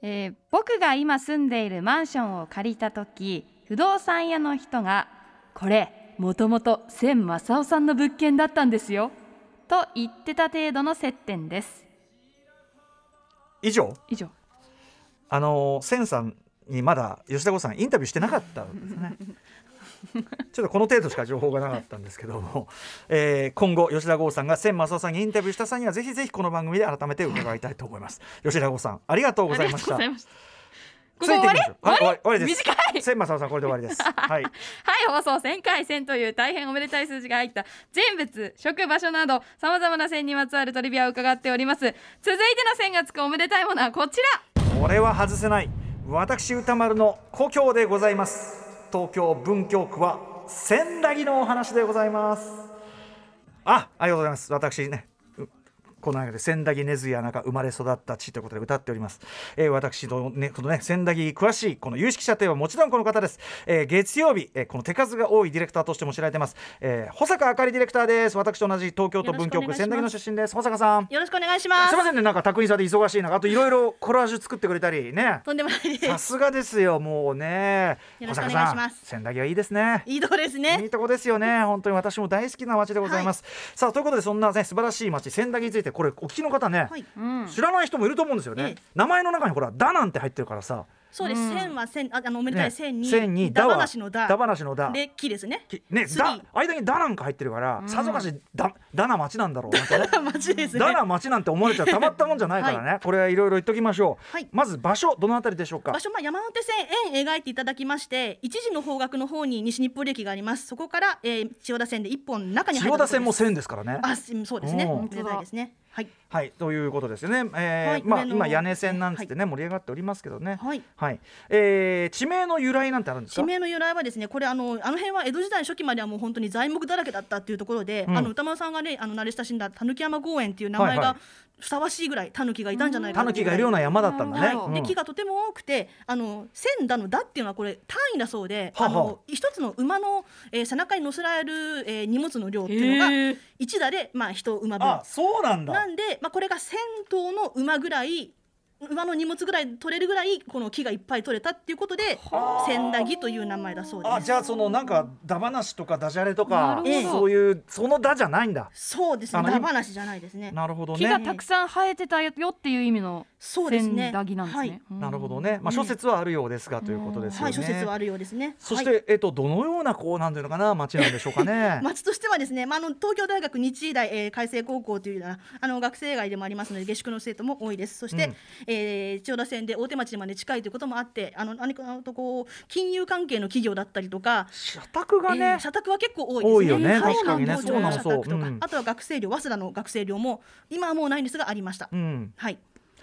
えー僕が今住んでいるマンションを借りた時不動産屋の人がこれもともと千正夫さんの物件だったんですよ。と言ってた程度の接点です以上？以上。あのー千さんにまだ吉田剛さんインタビューしてなかったんですね。ちょっとこの程度しか情報がなかったんですけども、えー今後吉田剛さんが千正夫さんにインタビューした際にはぜひぜひこの番組で改めて伺いたいと思います。吉田剛さんありがとうございましたこついていきましょう。はいこ終わり？終わりです。短い。千正夫さんこれで終わりです。はい。はい放送1000回1000という大変おめでたい数字が入った。人物職場所などさまざまな線にまつわるトリビアを伺っております。続いての線がつくおめでたいものはこちら。これは外せない。私歌丸の故郷でございます。東京文京区は千駄木のお話でございます。あありがとうございます。私ねうこの中で千駄木根津や中生まれ育った地ということで歌っております、えー私のねこのね千駄木詳しいこの有識者といえばもちろんこの方です、えー月曜日、えーこの手数が多いディレクターとしても知られてます、えー保坂あかりディレクターです。私と同じ東京都文京区千駄木の出身です。保坂さん。よろしくお願いします。すいませんねなんか宅員さんで忙しい中あといろいろコラージュ作ってくれたりね。とんでもないです。さすがですよもうね。お願いします。保坂さん千駄木はいいですね。いいとこですね。いいとこですよね。本当に私も大好きな街でございます、さあということでそんなね素晴らしい街千駄木についてこれお聞きの方ね、はい。知らない人もいると思うんですよね、ええ。名前の中にほら「だ」なんて入ってるからさそうです。千は千ああのおめでたい千に千にだは話のだ。だ話のだ。で木ですね。きね次だ間に「だ」なんか入ってるから、さぞかしだだな街なんだろう。なんてね。町ですね。だな街なんて思われちゃたまったもんじゃないからね、これはいろいろ言っときましょう、はい。まず場所どのあたりでしょうか？場所、まあ、山手線円描いていただきまして一時の方角の方に西日暮里駅があります。そこから、えー、千代田線で一本中に入千代田線も線ですからね。あすそうですね。うですねはい。はいということですよね、えーはいまあ今屋根線なんつってね、盛り上がっておりますけどね。はい。はい、えー地名の由来なんてあるんですか？地名の由来はですねこれあのあの辺は江戸時代初期まではもう本当に材木だらけだったっていうところで、うん。あの歌丸さんがねあの慣れ親しんだ狸山公園っていう名前はいはい。がふさわしいぐらい狸がいたんじゃないかタヌキがいるような山だったんだね、はい、うん。で木がとても多くてあの千だのだっていうのはこれ単位だそうで、はあはあ。あの一つの馬の、えー背中に乗せられる、えー荷物の量っていうのが一打でまあ一馬分あそうなんだ。なんで、まあ、これが千頭の馬ぐらい馬の荷物ぐらい取れるぐらいこの木がいっぱい取れたっていうことで千駄木という名前だそうです。あじゃあそのなんかダ話とかダジャレとかそういうそのだじゃないんだ。そうですね。あのだ話じゃないですね。なるほど木がねたくさん生えてたよっていう意味のそうですね。千駄木なんですね、はい。うん。なるほどね。まあ諸説はあるようですがということですよね、はい、諸説はあるようですね。そして、はい。えっとどのようなこうなんていうのかな街なんでしょうかね。町としてはですね、まあ、あの東京大学日医大、えー、海星高校というようなあの学生街でもありますので下宿の生徒も多いです。そして、うんえー千代田線で大手町まで近いということもあってあの何かとこう金融関係の企業だったりとか、社宅がね、えー社宅は結構多いですね。多いよねはい。確かにねそうなの社宅とか、そううん。あとは学生寮早稲田の学生寮も今はもうないんですがありました、うん。はい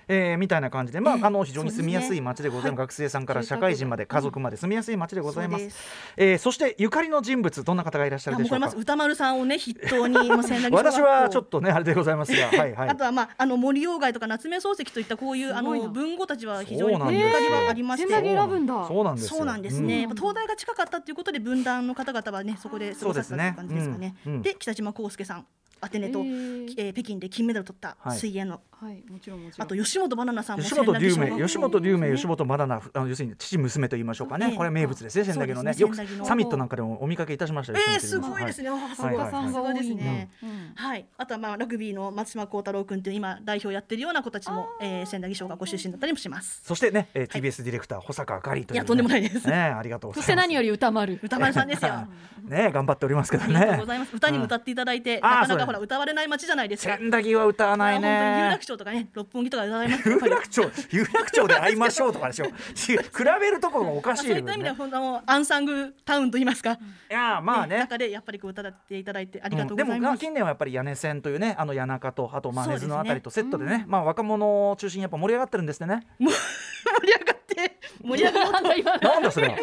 えーみたいな感じで、まあええあの非常に住みやすい街でございます、学生さんからはい。社会人まで家族まで住みやすい街でございます。そえーそしてゆかりの人物どんな方がいらっしゃるでしょうか？歌丸さんをね筆頭に 私はちょっとねあれでございますが、はいはい。あ。とはまああの森鴎外とか夏目漱石といったこういうあの文豪たちは非常にゆかりはありまして、千駄木選ぶんだそうなんですよ。そうなんですね、東大が近かったということで分断の方々はねそこで過ごされたという感じですかね。そうですね。うん。うん。で北島康介さんアテネと、えー北京で金メダル取ったはい。水泳の、はいもちろんもちろんあと吉本バナナさんも吉本龍明、吉本龍明、吉本まだな、あの要するに父娘と言いましょうかね、ええこれ名物ですね、仙台のね、よくサミットなんかでもお見かけいたしましたよ。えー、すごいですね、はいさすがですね。うんはい、あとはまあラグビーの松島幸太郎君という今代表やってるような子たちも、えー、仙台小学校出身だったりもします。そしてね、えー TBS ディレクター保坂あかりという、ね。いやとんでもないですね、ありがとうございます。そして何より歌丸歌丸さんですよ。ね、頑張っておりますけどありがとうねご。ざいます。歌にも歌っていただいて、なかなかほら歌われない街じゃないですか。千駄木は歌わないあー本当に有ね楽。町とかね、六本木とか歌われます。有楽町、有楽町で会いましょうとかでしょ。比べるところがおかしいよまあそういった意味ではアンサングタウンと言いますか。いや、まあね。中でやっぱりこう歌っていただいてありがとうございます。近年はやっぱり屋根線というねあの谷中とあとまあ根津のあたりとセットでねまあ若者を中心にやっぱ盛り上がってるんですね 盛り上がって盛り上がってなんだ今のなんだそれは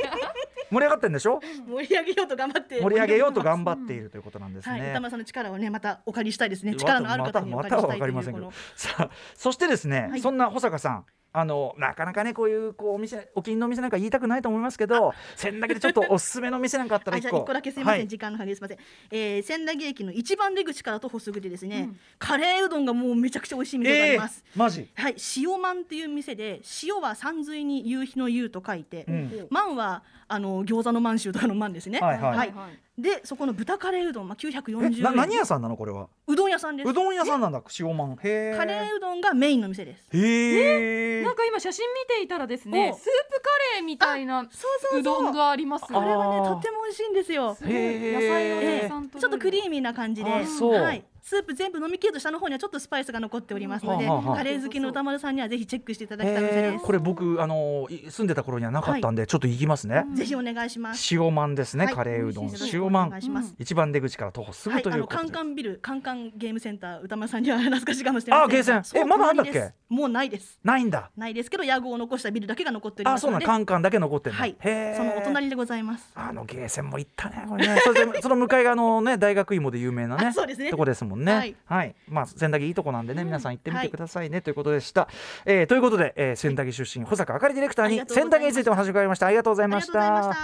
盛り上がってるんでしょ？盛り上げようと頑張って盛り上げようと頑張っているということなんですはい、ね。歌丸さんの力をねまたお借りしたいですね。力のある方にお借りしたいと分かりませんけど。いうこのさあそしてですね、はい。そんな保坂さんあのなかなかねこういうこうお店お気に入りのお店なんか言いたくないと思いますけど千駄木でちょっとおすすめの店なんかあったらあ一個じゃあ一個だけすみません、はい。時間の限りですみません、えー、千駄木駅の一番出口から徒歩すぐでですね、カレーうどんがもうめちゃくちゃ美味しい店があります、マジ？はい。塩まんっていう店で塩は山水に夕日の夕と書いて、うん。まんはあの餃子の満州とかのまんですね。はいはいでそこの豚カレーうどん、まあ、え940円。な何屋さんなのこれは？うどん屋さんです。うどん屋さんなんだ。塩まんへえカレーうどんがメインの店です。へえなんか今写真見ていたらですねおスープカレーみたいなそうそうそう。うどんがありますこれはねとっても美味しいんですよ。野菜をたええ。くさんちょっとクリーミーな感じで、あそう。はい、スープ全部飲み切ると下の方にはちょっとスパイスが残っておりますので、カレー好きの歌丸さんにはぜひチェックしていただきたいで。す。これ僕あのい住んでた頃にはなかったんで、ちょっと行きますね、ぜひお願いします。塩まんですね、はい。カレーうどん。塩まん。一番出口から徒歩すぐということで、カンビル、カンカンゲームセンター、歌丸さんには懐かしいかもしれませんが。あゲーセン。えまだあんだっけ？もうないです。ないんだ。ないですけど、屋号を残したビルだけが残っておりあ。そうなんカンカンだけ残ってるはい、そのお隣でございます。あのゲーセンも行ったね。これね。それでその向かい側のね大学芋で有名なね。あそうですね。とこですもんね。ははい。い、まあ千駄木いいとこなんでね、皆さん行ってみてはい。くださいね、ということでした、えーということで、えー、千駄木出身保坂あかりディレクターに千駄木についてお話を伺いました。ありがとうございました。た。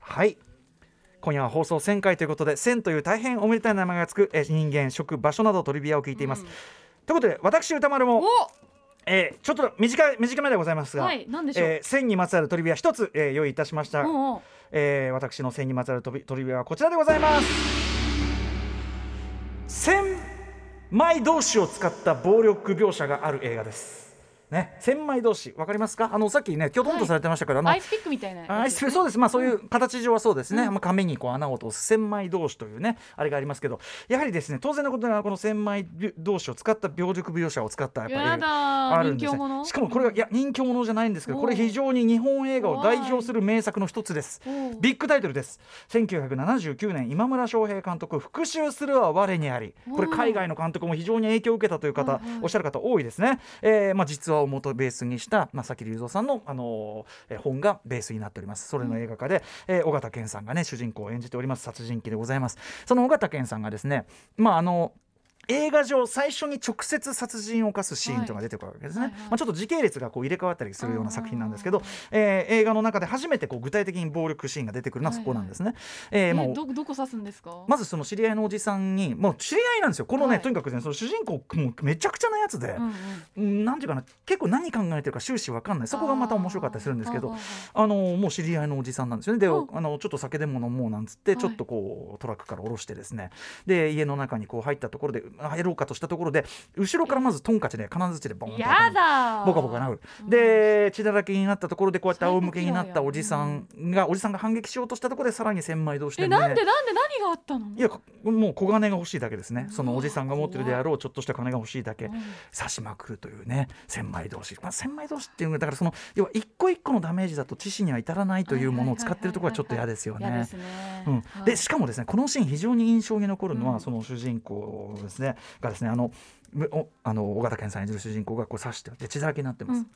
はい。今夜は放送1000回ということで1000という大変おめでたい名前がつく、えー人間食場所などトリビアを聞いています、ということで私歌丸もお！えーちょっと短い短めでございますが、はい。えー線にまつわるトリビア一つ、えー用意いたしました、おうおう。えー私の線にまつわるトリビアはこちらでございます千枚同士を使った暴力描写がある映画です。ね千枚同士わかりますか？あのさっきねきょとんとされてましたから、あのアイスピックみたいなやつあですね。そうです。まあそういう形上はそうですね、まあ、紙にこう穴を通す千枚同士というねあれがありますけどやはりですね当然のことながらこの千枚同士を使った病力描写を使ったやっぱりあるんですね。しかもこれがいや人気者じゃないんですけどこれ非常に日本映画を代表する名作の一つです。ビッグタイトルです。1979年今村翔平監督復讐するは我にあり。これ海外の監督も非常に影響を受けたという方おっしゃる方多いですね、えーまあ、実話を元ベースにした、まあ、崎隆三さんの、あの本がベースになっております。それの映画化で、えー尾形健さんがね主人公を演じております。殺人鬼でございます。その尾形健さんがですねまああの映画上最初に直接殺人を犯すシーンというのが出てくるわけですね、はいはい。はいまあ、ちょっと時系列がこう入れ替わったりするような作品なんですけど、えー映画の中で初めてこう具体的に暴力シーンが出てくるのはそこなんですね、えーえもうどどこ指すんですか？まずその知り合いのおじさんにもう知り合いなんですよ。このね、はい。とにかくねその主人公もうめちゃくちゃなやつで、うんうん。うんなんていうかな結構何考えてるか終始わかんない。そこがまた面白かったりするんですけどあのもう知り合いのおじさんなんですよね。で、うんあのちょっと酒でも飲もうなんつって、はい。ちょっとこうトラックから降ろしてですね。で家の中にこう入ったところで入ろうかとしたところで後ろからまずトンカチで金槌でボンとやだボカボカ殴るで血だらけになったところでこうやって仰向けになったおじさんがおじさんが反撃しようとしたところでさらに千枚同士でえねなんでなんで何があったのいやもう小金が欲しいだけですねそのおじさんが持ってるであろうちょっとした金が欲しいだけ刺しまくるというね千枚同士、まあ、千枚同士っていうのだからその要は一個一個のダメージだと致死には至らないというものを使ってるところはちょっと嫌ですよねで。しかもですねこのシーン非常に印象に残るのは、その主人公ですねがですねあのあの尾形健さん演じる主人公がこう刺してで血だらけになってます。うん。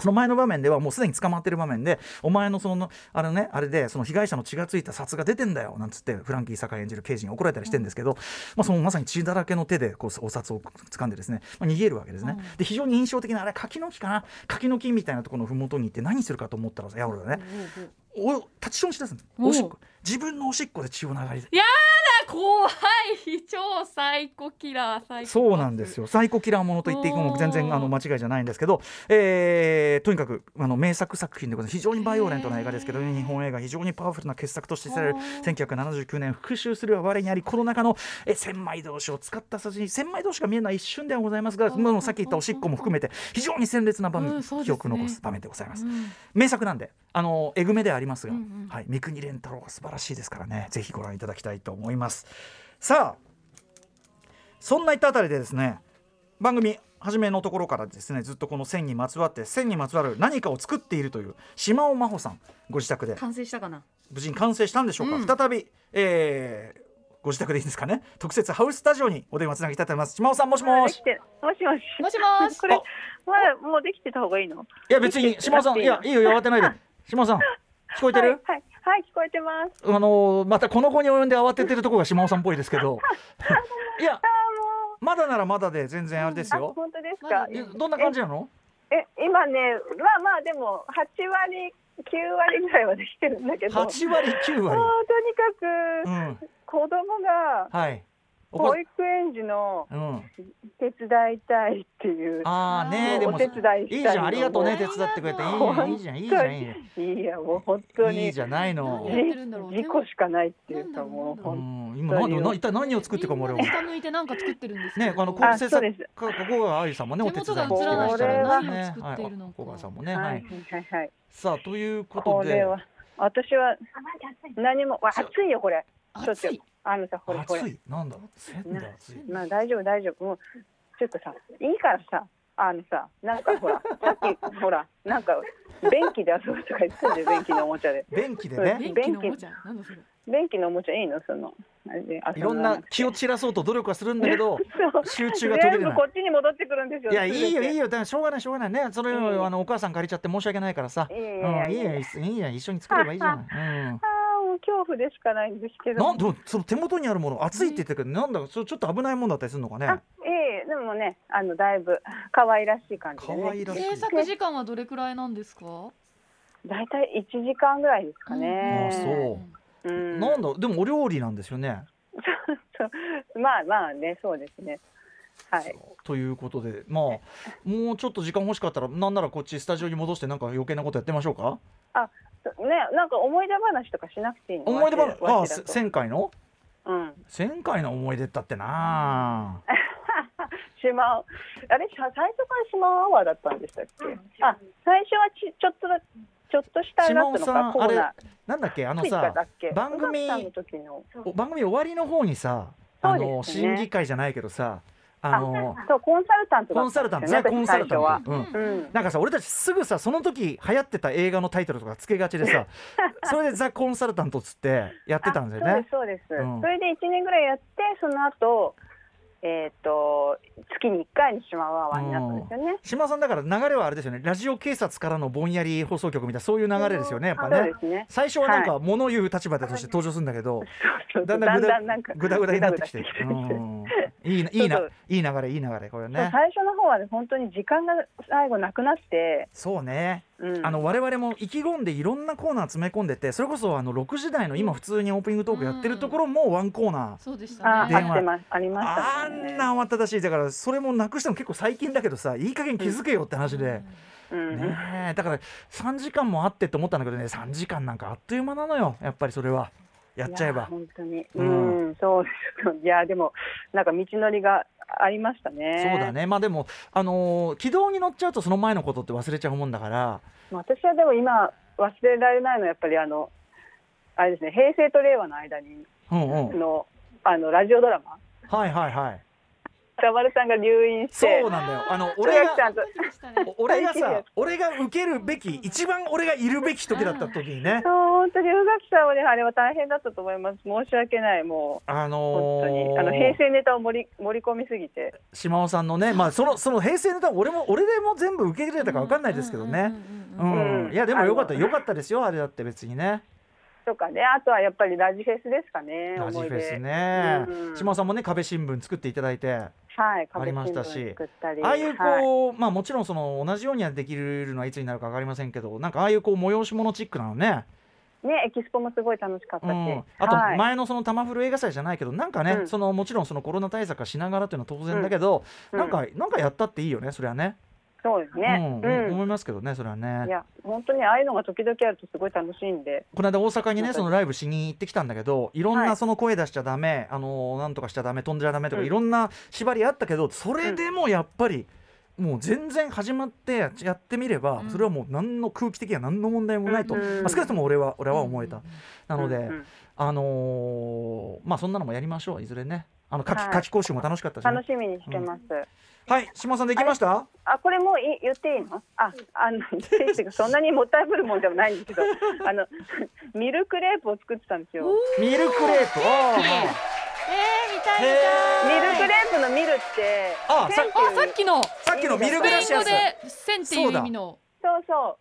その前の場面ではもうすでに捕まってる場面でお前のそのあれねあれでその被害者の血がついた札が出てんだよなんつってフランキー堺演じる刑事に怒られたりしてるんですけど、まあ、そのまさに血だらけの手でこうお札を掴んでですね、まあ、逃げるわけですね、で非常に印象的なあれ柿の木かな？柿の木みたいなところの麓に行って何するかと思ったらいや俺はね。お立ちションしだすんですおう。おしっこ。自分のおしっこで血を流りやだ怖い。超サイコキラーサイコそうなんですよ。サイコキラーものと言っていくのも全然あの間違いじゃないんですけど、えーとにかくあの名作作品でございます非常にバイオレントな映画ですけどね日本映画非常にパワフルな傑作として知られる1979年復讐するは我にありこの中のえ千枚同士を使った殺人千枚同士が見えるのは一瞬ではございますが今のさっき言ったおしっこも含めて非常に鮮烈な場面、うんね。記憶を残す場面でございます、うん。名作なんであのえぐめではありますが、うんうん。はい、三國連太郎が素晴らしいですからねぜひご覧いただきたいと思いますさあそんな言ったあたりでですね番組初めのところからですねずっとこの線にまつわって線にまつわる何かを作っているという島尾真帆さんご自宅で。完成したかな？無事に完成したんでしょうか、うん。再び、えーご自宅でいいですかね？特設ハウススタジオにお電話つなぎたいと思います。島尾さんもしもし。できてもしもし。もしもし。これあ。まだもうできてた方がいいの？いや別に島尾さんいやいいよ慌てないで。島尾さん聞こえてる、はい、はい、はい、聞こえてます。あのーまたこの子に及んで慌ててるところが島尾さんっぽいですけど。いやまだならまだで全然あれですう、あ、よ、本当ですか？どんな感じなの？え、今ね、まあまあ、でも、八割、九割ぐらいはできてるんだけど。8割9割。とにかく、うん。子供がはい保育園児のうん。手伝いたいっていう。ああねでもお手伝いしたいいいじゃん。ありがとうね手伝ってくれて。いい本当いいじゃんいいじゃんいいじいや、もう本当に。ゃんいいじゃないの。何やってるんだろう事故しかないっていうか、もう、うほんん今何な一体何を作ってるかも俺もみんなで下向いてなんか作ってるんですか？ねあのこあう制作そうです。ここがあゆさんもねお手伝いしてらっしゃるんですね。はい小川さんもねははい。いはいはい。さあということで。これは、私は何も、わ暑いよ、これ。ちょっと暑い、あのさ、これ、これ。暑い。なんだ？仙台暑い。まあ、大丈夫、大丈夫。もう、ちょっとさ、いいからさ、あのさ、なんかほら、さっき、ほら、なんか、便器で遊ぶとか言ってたじゃん、便器のおもちゃで。便器でね。便器のおもちゃ？なんだそれ。便器のおもちゃいいの？その、いろんな気を散らそうと努力はするんだけど 集中が途切れない。全部こっちに戻ってくるんですよ。いやいいよいいよ。よだからしょうがないしょうがない。ねそれうん。をあのお母さん借りちゃって申し訳ないからさ。いやいうんやいやいいよ。いいよ一緒に作ればいいじゃない。うん恐怖でしかないんですけど。なんでもその手元にあるもの熱いって言ってるけどなんだそれちょっと危ないもんだったりするのかねあ、ええでもね、あの、だいぶ可愛らしい感じでね。可愛らしい制作時間はどれくらいなんですか？だいたい一時間ぐらいですかあね。そううん。なんだでもお料理なんですよねそうまあまあね、そうですね。はい。ということでまあもうちょっと時間欲しかったらなんならこっちスタジオに戻してなんか余計なことやってみましょうか？ね、なんか思い出話とかしなくていいの？思い出話？あわしだと。1000回の？うん。1000回の思い出ったってな島 あれ？さ最初から島アワーだったんでしたっけ、あ最初はちちょっとだちょっとしたあれだったのかコーナー。なんだっけ？あのさ番組番組終わりの方にさあの審議会じゃないけどさあのそうコンサルタントだコンサルタントね。コンサルタント、私うん。うん。なんかさ俺たちすぐさその時流行ってた映画のタイトルとかつけがちでさ それでザ・コンサルタントっつってやってたんですよね。あそうですそうです、うん。それで1年ぐらいやってその後えっ、と月に1回に島アワーになったんですよね、島さんだから流れはあれですよね。ラジオ警察からのぼんやり放送局みたいなそういう流れですよねやっぱね。ね。最初はなんか物言う立場でとして登場するんだけど、そうだんだんぐだだんだんなんかぐだぐだになってきて。いいないいないい流れいい流れこれね。最初の方はね本当に時間が最後なくなって、そうねうん、あの我々も意気込んでいろんなコーナー詰め込んでてそれこそあの6時台の今普通にオープニングトークやってるところもワンコーナー。そうでしあたね。電話。あってます。ありましたあねんな慌ただしい。だからそれもなくしても結構最近だけどさいい加減気づけよって話で、うん。ねえ。だから3時間もあってって思ったんだけどね3時間なんかあっという間なのよ。やっぱりそれは。やっちゃえば。本当に。ううんん、そうですいやでもなんか道のりがありましたね。そうだね。まあでもあのー軌道に乗っちゃうとその前のことって忘れちゃうもんだから。私はでも今忘れられないのはやっぱりあのあれですね平成と令和の間にうんうん。のあのラジオドラマ。はいはいはい歌丸さんが入院してそうなんだよ。あの宇俺が俺がさ俺が受けるべき一番俺がいるべき時だった時にね。そう本当に宇垣さんはねあれは大変だったと思います。申し訳ないもう。あの本当に。ーあの平成ネタを盛り盛り込みすぎて。島尾さんのねまあそのその平成ネタ俺も俺でも全部受け入れたか分かんないですけどね。ううんいやでもよかったよかったですよあれだって別にね。とかね。あとはやっぱりラジフェスですかねラジフェスね、うん。島尾さんもね壁新聞作っていただいてはいありましたし。ああいうはいこう、まあもちろんその同じようにはできるのはいつになるか分かりませんけどなんかああいうこう催し物チックなのね、ねエキスポもすごい楽しかったし、うん、あとはい。前のその玉古映画祭じゃないけどなんかね、うん。そのもちろんそのコロナ対策はしながらというのは当然だけど、うん。なんかなんかやったっていいよねそれはねそうですね。うんうん。思いますけどねそれはね。いや本当にああいうのが時々あるとすごい楽しいんで。この間大阪にねそのライブしに行ってきたんだけどい。ろんはないその声出しちゃダメ、あのなんとかしちゃダメ飛んじゃダメとか、うん。いろんな縛りあったけどそれでもやっぱり、もう全然始まってややってみれば、うん。それはもう何の空気的には何の問題もないと、少なくとも俺は俺は思えた、なので、あのーまあそんなのもやりましょういずれねあの夏季はい。夏季講習も楽しかったし、ね。楽しみにしてます。はい島さんできました？あこれもうい言っていいの？ああの そんなにもったいぶるもんでもないんですけど、あのミルクレープを作ってたんですよ。ミルクレープ？あーまあえー、見たい見へたい。ミルクレープのミルってあさ線っきの。さっきのミルスペイングラシアス。語で線っていう意味の。そうそ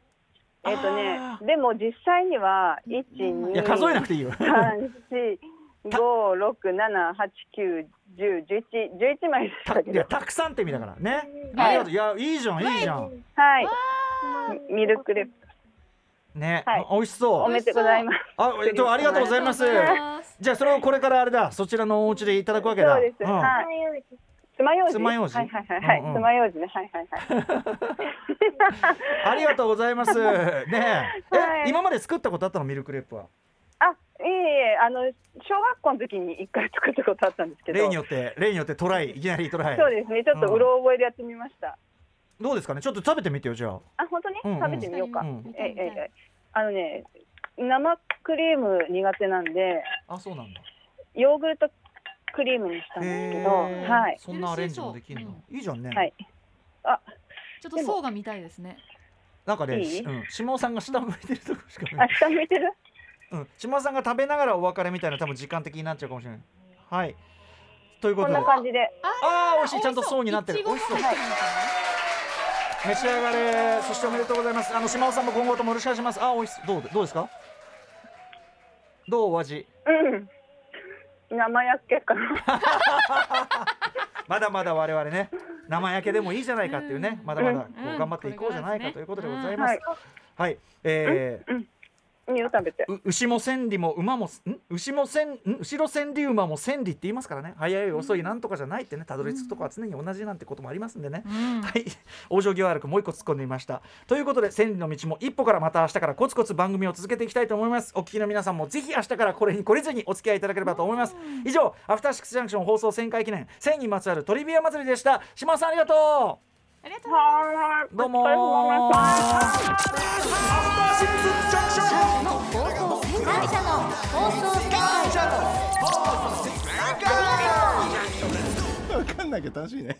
う。えっ、とねでも実際には一二いや数えなくていいよ。三四五六七八九十十一十一枚でしたけど。いやたくさんって意味だからね、はい。ありがとう。いやいいじゃんい。いじゃん。はい。みミルクレープ。ね、はい。美味しそう。おめでとうございます。あえっとありがとうございます。じゃあそれをこれからあれだ。そちらのお家でいただくわけだ。そうです、ん。はい。爪楊枝爪楊枝はいはいはいはい、うんうん。爪楊枝ね。はいはいはい。ありがとうございます。ねえ、はい。今まで作ったことあったの？ミルクレープはえいえあの小学校の時に一回作ったことあったんですけど。例によって例によってトライいきなりトライ。そうですね。ちょっとうろ覚えでやってみました、どうですかね？ちょっと食べてみてよじゃあ。あ本当に、うんうん。食べてみようか、うん。ええええあのね生クリーム苦手なんで。あそうなんだ。ヨーグルトクリームにしたんですけど。はい。そんなアレンジもできるの？いいじゃんね、はい。あちょっと層が見たいですね。なんかねいい？うん、下尾さんが下向いてるとこしか見えあ下向いてる？うん、下尾さんが食べながらお別れみたいな多分時間的になっちゃうかもしれない。はい。というこことんでな感じで。ああ美味しい。ちゃんと層になってる。美味しそう召し上がれ。そしておめでとうございます。あの島尾さんも今後ともよろしくお願いします。あ美味しそうどうでどうですか？どうお味？うん。生焼けかな。まだまだ我々ね生焼けでもいいじゃないかっていうね。まだまだこうん。う頑張っていこうじゃないかうんということでございます。はいはい。えー食べて牛も千里も馬も牛も千後ろ千里馬も千里って言いますからね早い遅いなんとかじゃないってねたどり着くとこは常に同じなんてこともありますんでね、はい往生際悪くもう一個突っ込んでみましたということで千里の道も一歩からまた明日からコツコツ番組を続けていきたいと思いますお聞きの皆さんもぜひ明日からこれに懲りずにお付き合いいただければと思います以上アフターシックスジャンクション放送1000回記念1000にまつわるトリビア祭りでした島さんありがとうありがとうはーい。うどうもお疲れ様の放送旋回者の。放送旋回わかんないけど楽しいね